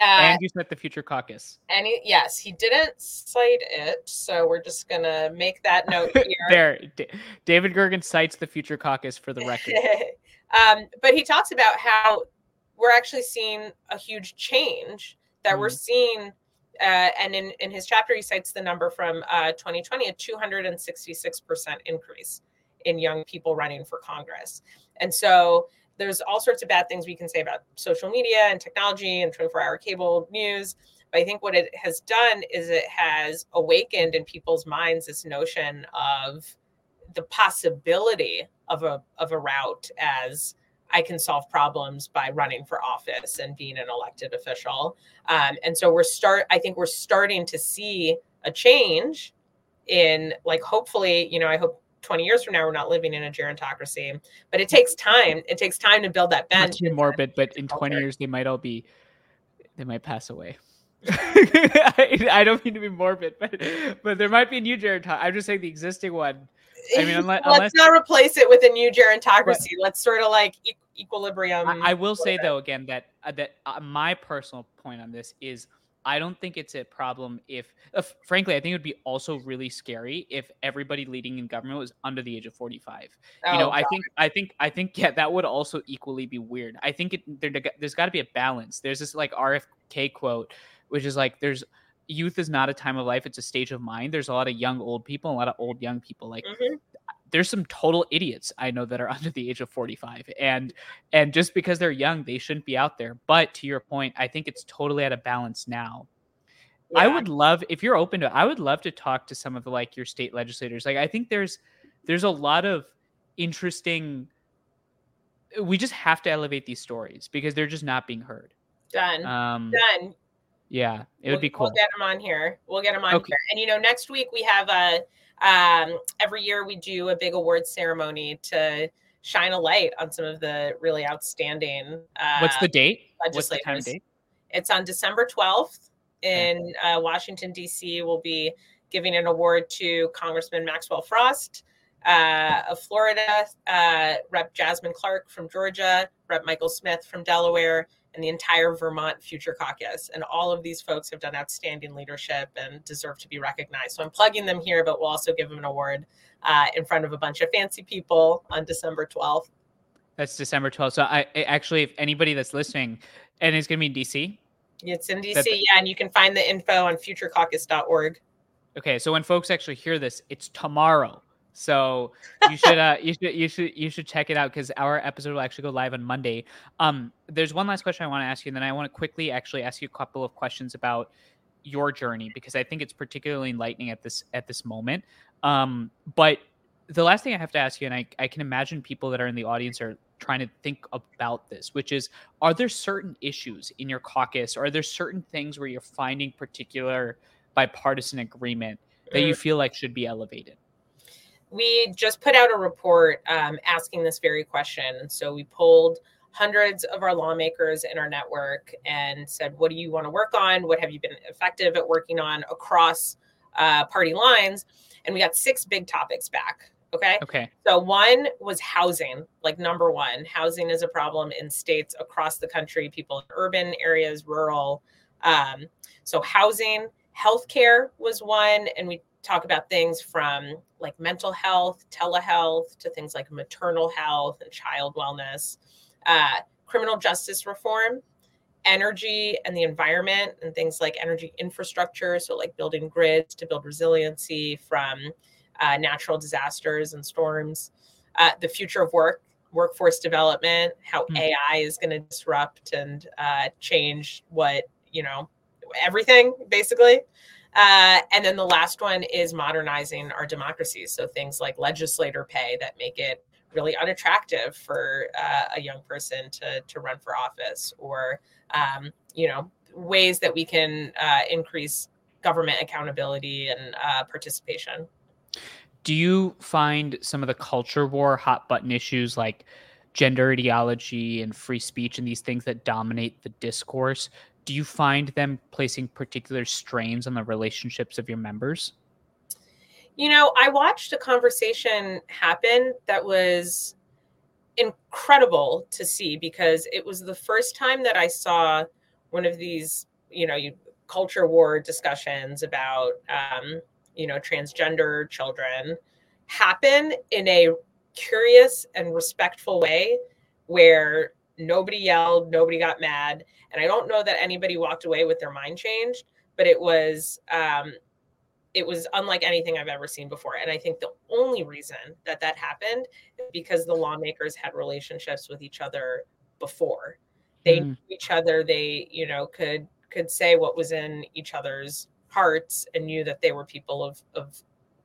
Uh, and you cite the Future Caucus. And he, yes, he didn't cite it, so we're just gonna make that note here. there, D- David Gergen cites the Future Caucus for the record. um, but he talks about how we're actually seeing a huge change that mm we're seeing. Uh, and in, in his chapter, he cites the number from uh, 2020, a 266% increase in young people running for Congress. And so there's all sorts of bad things we can say about social media and technology and 24 hour cable news. But I think what it has done is it has awakened in people's minds this notion of the possibility of a, of a route as I can solve problems by running for office and being an elected official. Um, and so we're start. I think we're starting to see a change in like hopefully, you know, I hope 20 years from now we're not living in a gerontocracy. But it takes time. It takes time to build that bench. Too morbid, but in 20 years they might all be they might pass away. I, I, don't mean to be morbid, but but there might be a new gerontocracy. I'm just saying the existing one I mean, unless, let's unless, not replace it with a new gerontocracy. Let's sort of like e- equilibrium. I, I will say though again that uh, that uh, my personal point on this is I don't think it's a problem if, uh, frankly, I think it would be also really scary if everybody leading in government was under the age of 45. Oh, you know, God. I think, I think, I think, yeah, that would also equally be weird. I think it, there, there's got to be a balance. There's this like RFK quote, which is like, there's, youth is not a time of life; it's a stage of mind. There's a lot of young old people, a lot of old young people. Like mm-hmm. There's some total idiots I know that are under the age of 45, and and just because they're young, they shouldn't be out there. But to your point, I think it's totally out of balance now. Yeah. I would love if you're open to. It, I would love to talk to some of the, like your state legislators. Like I think there's there's a lot of interesting. We just have to elevate these stories because they're just not being heard. Done. Um, Done. Yeah, it we'll, would be cool. We'll get them on here. We'll get them on okay. here. And you know, next week we have a um, every year we do a big awards ceremony to shine a light on some of the really outstanding. Uh, What's the date? What's the time date? It's on December 12th in uh, Washington D.C. We'll be giving an award to Congressman Maxwell Frost uh, of Florida, uh, Rep. Jasmine Clark from Georgia, Rep. Michael Smith from Delaware, and the entire Vermont Future Caucus. And all of these folks have done outstanding leadership and deserve to be recognized. So I'm plugging them here, but we'll also give them an award uh, in front of a bunch of fancy people on December 12th. That's December 12th. So I, actually, if anybody that's listening, and it's going to be in DC. It's in DC, yeah, and you can find the info on futurecaucus.org. Okay, so when folks actually hear this, it's tomorrow. So you should uh, you should you should you should check it out because our episode will actually go live on Monday. Um, there's one last question I want to ask you, and then I want to quickly actually ask you a couple of questions about your journey because I think it's particularly enlightening at this at this moment. Um, but the last thing I have to ask you, and I, I can imagine people that are in the audience are trying to think about this, which is are there certain issues in your caucus, or are there certain things where you're finding particular bipartisan agreement that you feel like should be elevated? We just put out a report um, asking this very question. So we polled hundreds of our lawmakers in our network and said, What do you want to work on? What have you been effective at working on across uh, party lines? And we got six big topics back. Okay. Okay. So one was housing, like number one. Housing is a problem in states across the country, people in urban areas, rural. Um, so housing, healthcare was one, and we talk about things from like mental health, telehealth, to things like maternal health and child wellness, uh, criminal justice reform, energy and the environment, and things like energy infrastructure. So, like building grids to build resiliency from uh, natural disasters and storms, uh, the future of work, workforce development, how mm-hmm. AI is going to disrupt and uh, change what, you know, everything basically Uh, and then the last one is modernizing our democracies. So things like legislator pay that make it really unattractive for uh, a young person to, to run for office or, um, you know, ways that we can uh, increase government accountability and uh, participation. Do you find some of the culture war hot button issues like gender ideology and free speech and these things that dominate the discourse? Do you find them placing particular strains on the relationships of your members? You know, I watched a conversation happen that was incredible to see because it was the first time that I saw one of these, you know, culture war discussions about, um, you know, transgender children happen in a curious and respectful way where nobody yelled, nobody got mad. And I don't know that anybody walked away with their mind changed, but it was um, it was unlike anything I've ever seen before. And I think the only reason that that happened is because the lawmakers had relationships with each other before. They mm. knew each other. They, you know, could could say what was in each other's hearts and knew that they were people of of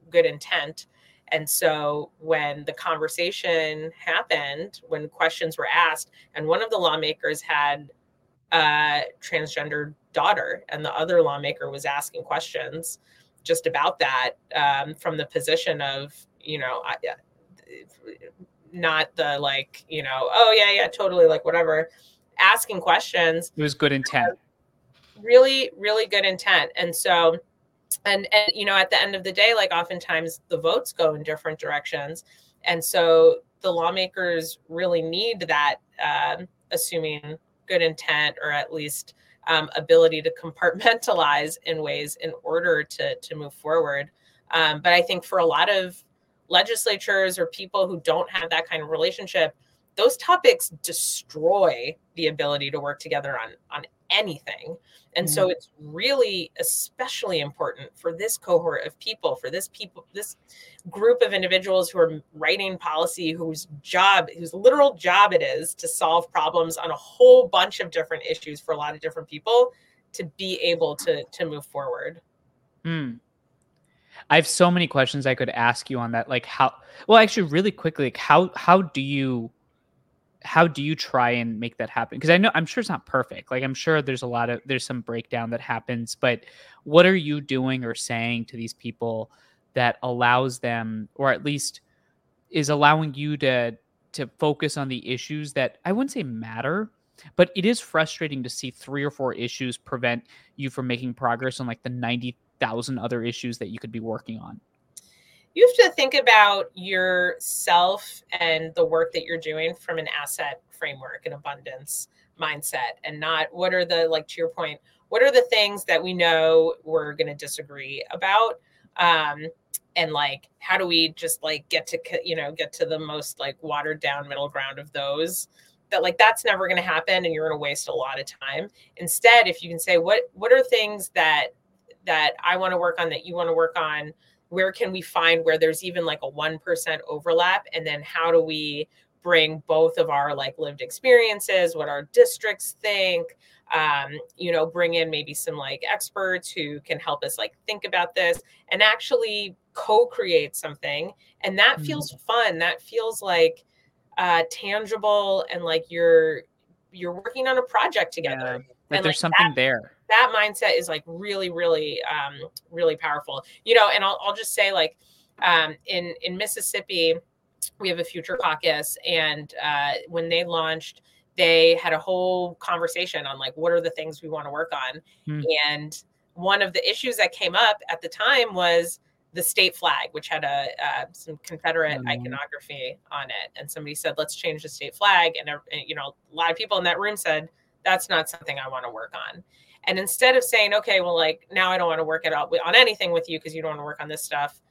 good intent. And so when the conversation happened, when questions were asked, and one of the lawmakers had a transgender daughter, and the other lawmaker was asking questions, just about that um, from the position of you know I, not the like you know oh yeah yeah totally like whatever asking questions. It was good intent. Really really good intent. And so and and you know at the end of the day like oftentimes the votes go in different directions and so the lawmakers really need that um, assuming good intent or at least um, ability to compartmentalize in ways in order to to move forward. Um, but I think for a lot of legislatures or people who don't have that kind of relationship, those topics destroy the ability to work together on on anything. And mm-hmm. so it's really especially important for this cohort of people, for this people, this group of individuals who are writing policy, whose job, whose literal job it is to solve problems on a whole bunch of different issues for a lot of different people, to be able to to move forward. Hmm. I have so many questions I could ask you on that. Like how well actually really quickly, like how how do you how do you try and make that happen? Because i know i'm sure it's not perfect. Like i'm sure there's a lot of there's some breakdown that happens but what are you doing or saying to these people that allows them or at least is allowing you to to focus on the issues that i wouldn't say matter but it is frustrating to see three or four issues prevent you from making progress on like the 90,000 other issues that you could be working on you have to think about yourself and the work that you're doing from an asset framework and abundance mindset and not what are the like to your point what are the things that we know we're going to disagree about? Um and like how do we just like get to you know get to the most like watered down middle ground of those that like that's never going to happen and you're going to waste a lot of time? Instead if you can say what what are things that that i want to work on that you want to work on where can we find where there's even like a 1% overlap? And then how do we bring both of our like lived experiences what our districts think um, you know bring in maybe some like experts who can help us like think about this and actually co-create something. And that mm-hmm. feels fun. That feels like uh tangible and like you're you're working on a project together. Yeah, and there's like something that, there that mindset is like really really um really powerful you know and i'll, I'll just say like um in in mississippi we have a future caucus and uh when they launched they had a whole conversation on like what are the things we want to work on hmm. and one of the issues that came up at the time was the state flag, which had a uh, some Confederate mm-hmm. iconography on it, and somebody said, "Let's change the state flag," and, and you know, a lot of people in that room said, "That's not something I want to work on." And instead of saying, okay, well, like now I don't want to work at all on anything with you because you don't want to work on this stuff,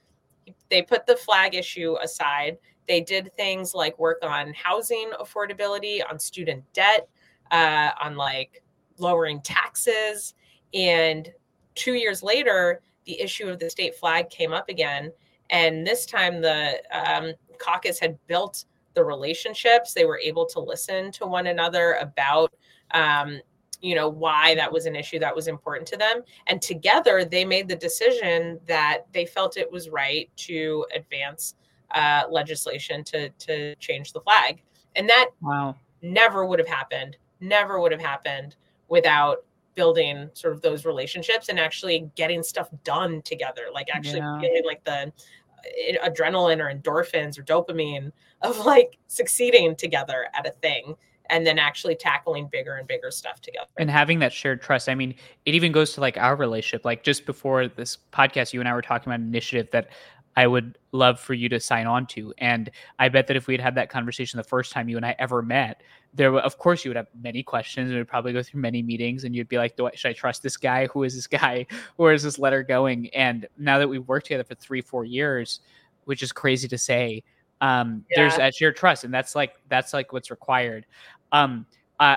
they put the flag issue aside. They did things like work on housing affordability, on student debt, uh, on like lowering taxes. And two years later, the issue of the state flag came up again. And this time, the um, caucus had built the relationships. They were able to listen to one another about um, you know why that was an issue that was important to them. And together they made the decision that they felt it was right to advance uh, legislation to to change the flag. And that wow. never would have happened never would have happened without building sort of those relationships and actually getting stuff done together like actually Yeah. getting like the adrenaline or endorphins or dopamine of like succeeding together at a thing and then actually tackling bigger and bigger stuff together. And having that shared trust i mean it even goes to like our relationship. Like just before this podcast you and i were talking about an initiative that i would love for you to sign on to. And i bet that if we had had that conversation the first time you and i ever met there of course you would have many questions and would probably go through many meetings and you'd be like Do I, should i trust this guy? Who is this guy? Where is this letter going? And now that we've worked together for three four years which is crazy to say um there's Yeah. that shared trust and that's like that's like what's required um uh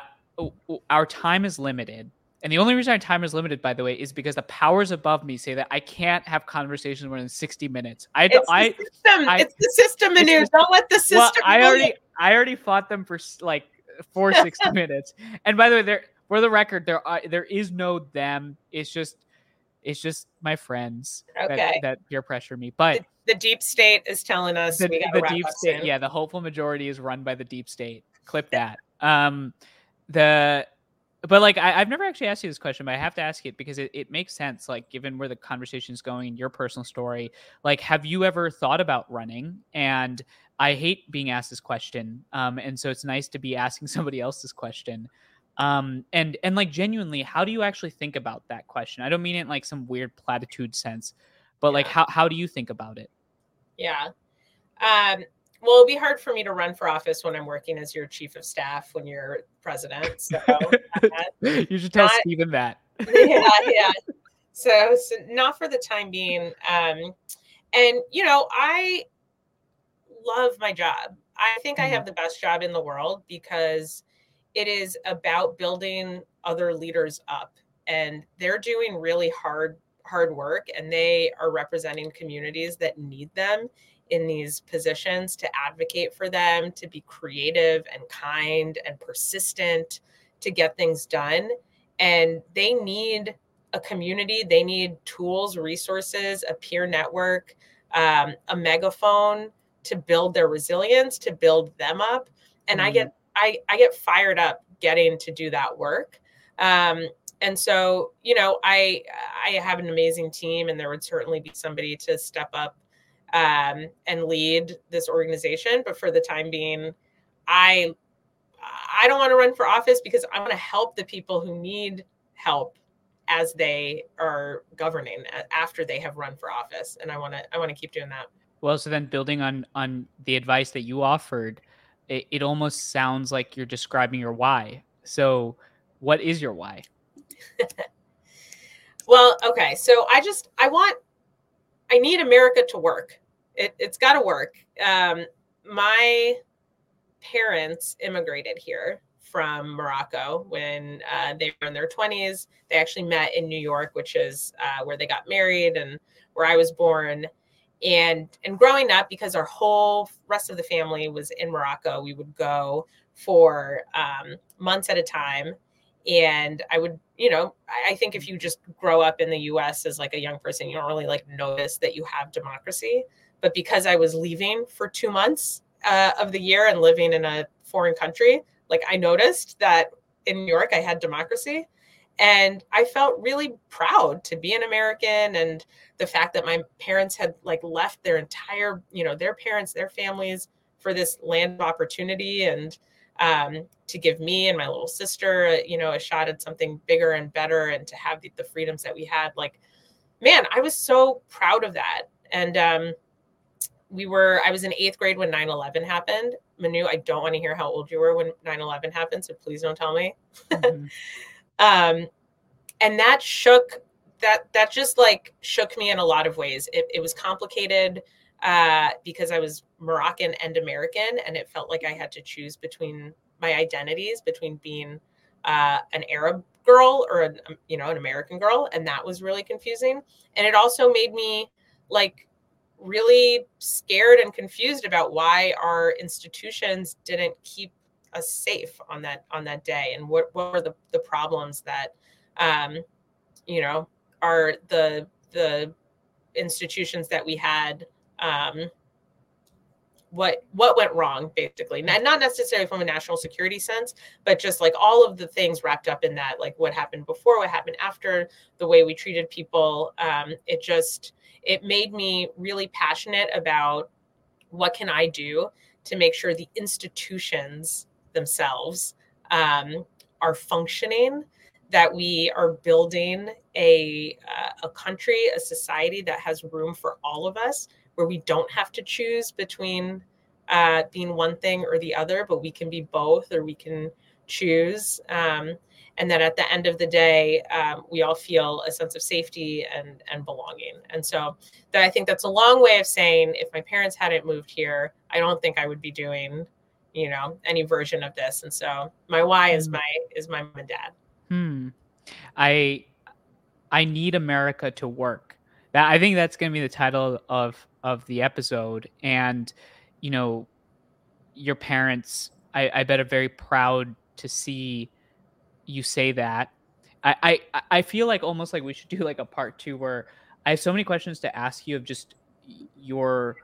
our time is limited and the only reason our time is limited by the way is because the powers above me say that i can't have conversations more than 60 minutes i it's i the system I- it's the system Manu. the- don't let the system well, I already I already fought them for like for 60 minutes. And by the way, there for the record, there are there is no them. It's just it's just my friends Okay. that, that peer pressure me. But the deep state is telling us the, the deep state, soon. yeah, the hopeful majority is run by the deep state. Clip that. Um, the but like I, I've never actually asked you this question, but I have to ask it because it, it makes sense. Like given where the conversation is going your personal story, like have you ever thought about running? And I hate being asked this question, um, and so it's nice to be asking somebody else this question. Um, and and like genuinely, how do you actually think about that question? I don't mean it in like some weird platitude sense, but like how how do you think about it? Yeah. Um, well, it'll be hard for me to run for office when I'm working as your chief of staff when you're president. So, you should tell Not- Steven that. yeah, yeah. So, so, not for the time being. Um, and you know, I love my job. I think I Mhm. have the best job in the world because it is about building other leaders up, and they're doing really hard hard work, and they are representing communities that need them in these positions to advocate for them, to be creative and kind and persistent to get things done. And they need a community, they need tools, resources, a peer network, um, a megaphone to build their resilience, to build them up. And I Mhm. get I, I get fired up getting to do that work. Um, and so, you know, I I have an amazing team, and there would certainly be somebody to step up um, and lead this organization. But for the time being, I I don't want to run for office because I want to help the people who need help as they are governing after they have run for office, and I want to I want to keep doing that. Well, so then building on on the advice that you offered, it, it almost sounds like you're describing your why. So, what is your why? Well, okay. So I just I want I need America to work. It, it's got to work. Um, my parents immigrated here from Morocco when uh, they were in their 20s. They actually met in New York, which is uh, where they got married and where I was born. And and growing up, because our whole rest of the family was in Morocco, we would go for um, months at a time. And I would, you know, I, I think if you just grow up in the U.S. as like a young person, you don't really like notice that you have democracy. But because I was leaving for two months uh, of the year and living in a foreign country, like I noticed that in New York I had democracy, and I felt really proud to be an American and the fact that my parents had like left their entire, you know, their parents, their families for this land of opportunity and um, to give me and my little sister, you know, a shot at something bigger and better and to have the, the freedoms that we had. Like, man, I was so proud of that. And um, we were, I was in eighth grade when 9 11 happened. Manu, I don't want to hear how old you were when 9 11 happened. So please don't tell me. Mhm. um, and that shook that that just like shook me in a lot of ways it, it was complicated uh, because i was moroccan and american and it felt like i had to choose between my identities between being uh, an arab girl or an um, you know an american girl and that was really confusing. And it also made me like really scared and confused about why our institutions didn't keep us safe on that on that day and what, what were the, the problems that um, you know are the the institutions that we had um, what what went wrong basically. Not, not necessarily from a national security sense but just like all of the things wrapped up in that like what happened before what happened after the way we treated people. Um, it just it made me really passionate about what can i do to make sure the institutions themselves um, are functioning that we are building a uh, a country a society that has room for all of us where we don't have to choose between uh, being one thing or the other, but we can be both or we can choose. Um, and then at the end of the day, um, we all feel a sense of safety and, and belonging. And so that I think that's a long way of saying if my parents hadn't moved here, I don't think I would be doing, you know, any version of this. And so my why is hmm. my is my mom and dad. Hmm. I I need America to work. That I think that's going to be the title of of the episode. And you know, your parents, I, I bet are very proud to see you say that. I, I I feel like almost like we should do like a part two where I have so many questions to ask you of just your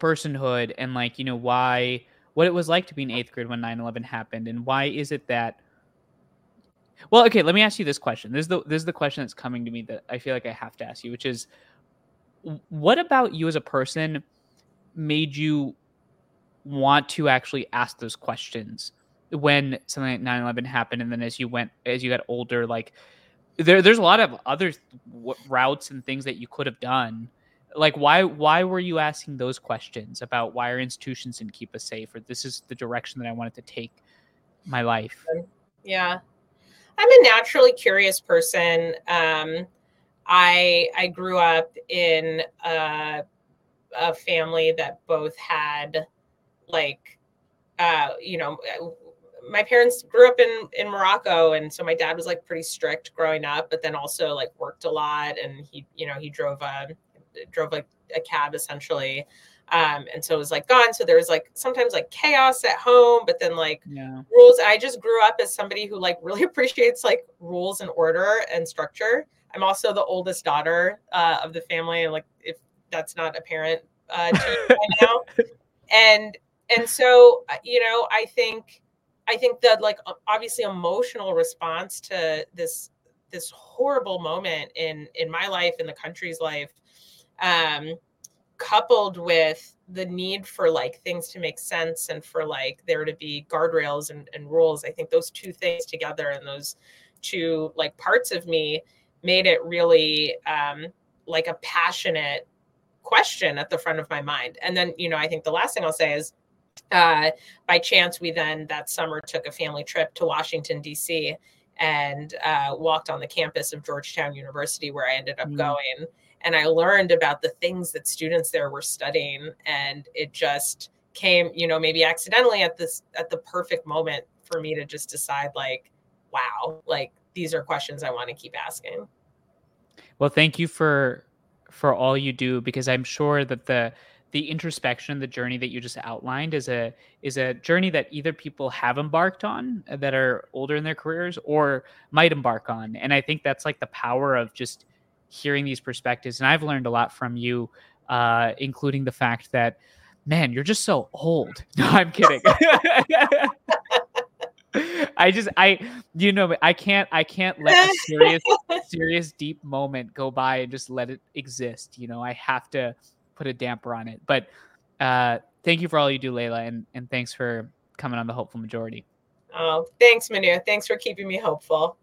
personhood and like you know why what it was like to be in eighth grade when 9-11 happened and why is it that well, okay, let me ask you this question. This is the this is the question that's coming to me that I feel like I have to ask you, which is what about you as a person made you want to actually ask those questions when something like 9-11 happened and then as you went as you got older like there there's a lot of other routes and things that you could have done. Like why why were you asking those questions about why our institutions didn't keep us safe or this is the direction that i wanted to take my life? Yeah I'm a naturally curious person. Um, I I grew up in a, a family that both had like uh, you know my parents grew up in in Morocco and so my dad was like pretty strict growing up but then also like worked a lot and he you know he drove a drove a cab essentially um, and so it was like gone. So there was like sometimes like chaos at home, but then like yeah. rules. I just grew up as somebody who like really appreciates like rules and order and structure. I'm also the oldest daughter uh, of the family, and like if that's not apparent uh, to you right now, and and so uh, you know, I think I think the like obviously emotional response to this this horrible moment in in my life in the country's life um coupled with the need for like things to make sense and for like there to be guardrails and, and rules i think those two things together and those two like parts of me made it really um like a passionate question at the front of my mind and then you know i think the last thing i'll say is uh by chance we then that summer took a family trip to washington d.c and uh, walked on the campus of georgetown university where i ended up mm. going and I learned about the things that students there were studying and it just came, you know, maybe accidentally at this at the perfect moment for me to just decide like wow, like these are questions I want to keep asking. Well, thank you for for all you do because I'm sure that the the introspection, the journey that you just outlined is a is a journey that either people have embarked on uh, that are older in their careers or might embark on. And I think that's like the power of just hearing these perspectives. And I've learned a lot from you, uh, including the fact that, man, you're just so old. No, I'm kidding. I just I you know I can't I can't let a serious serious deep moment go by and just let it exist. You know, I have to put a damper on it. But uh thank you for all you do, Layla, and and thanks for coming on the hopeful majority. Oh, thanks, Manu. Thanks for keeping me hopeful.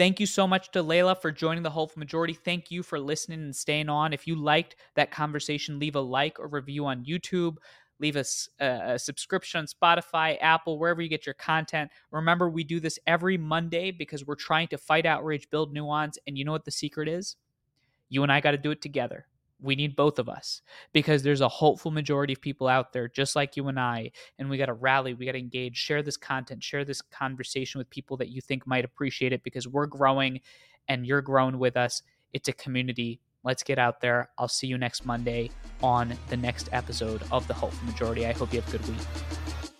Thank you so much to Layla for joining the Hopeful Majority. Thank you for listening and staying on. If you liked that conversation, leave a like or review on YouTube. Leave us a, a, subscription on Spotify, Apple, wherever you get your content. Remember, we do this every Monday because we're trying to fight outrage, build nuance. And you know what the secret is? You and I got to do it together. We need both of us because there's a hopeful majority of people out there just like you and I. And we got to rally, we got to engage, share this content, share this conversation with people that you think might appreciate it because we're growing and you're growing with us. It's a community. Let's get out there. I'll see you next Monday on the next episode of The Hopeful Majority. I hope you have a good week.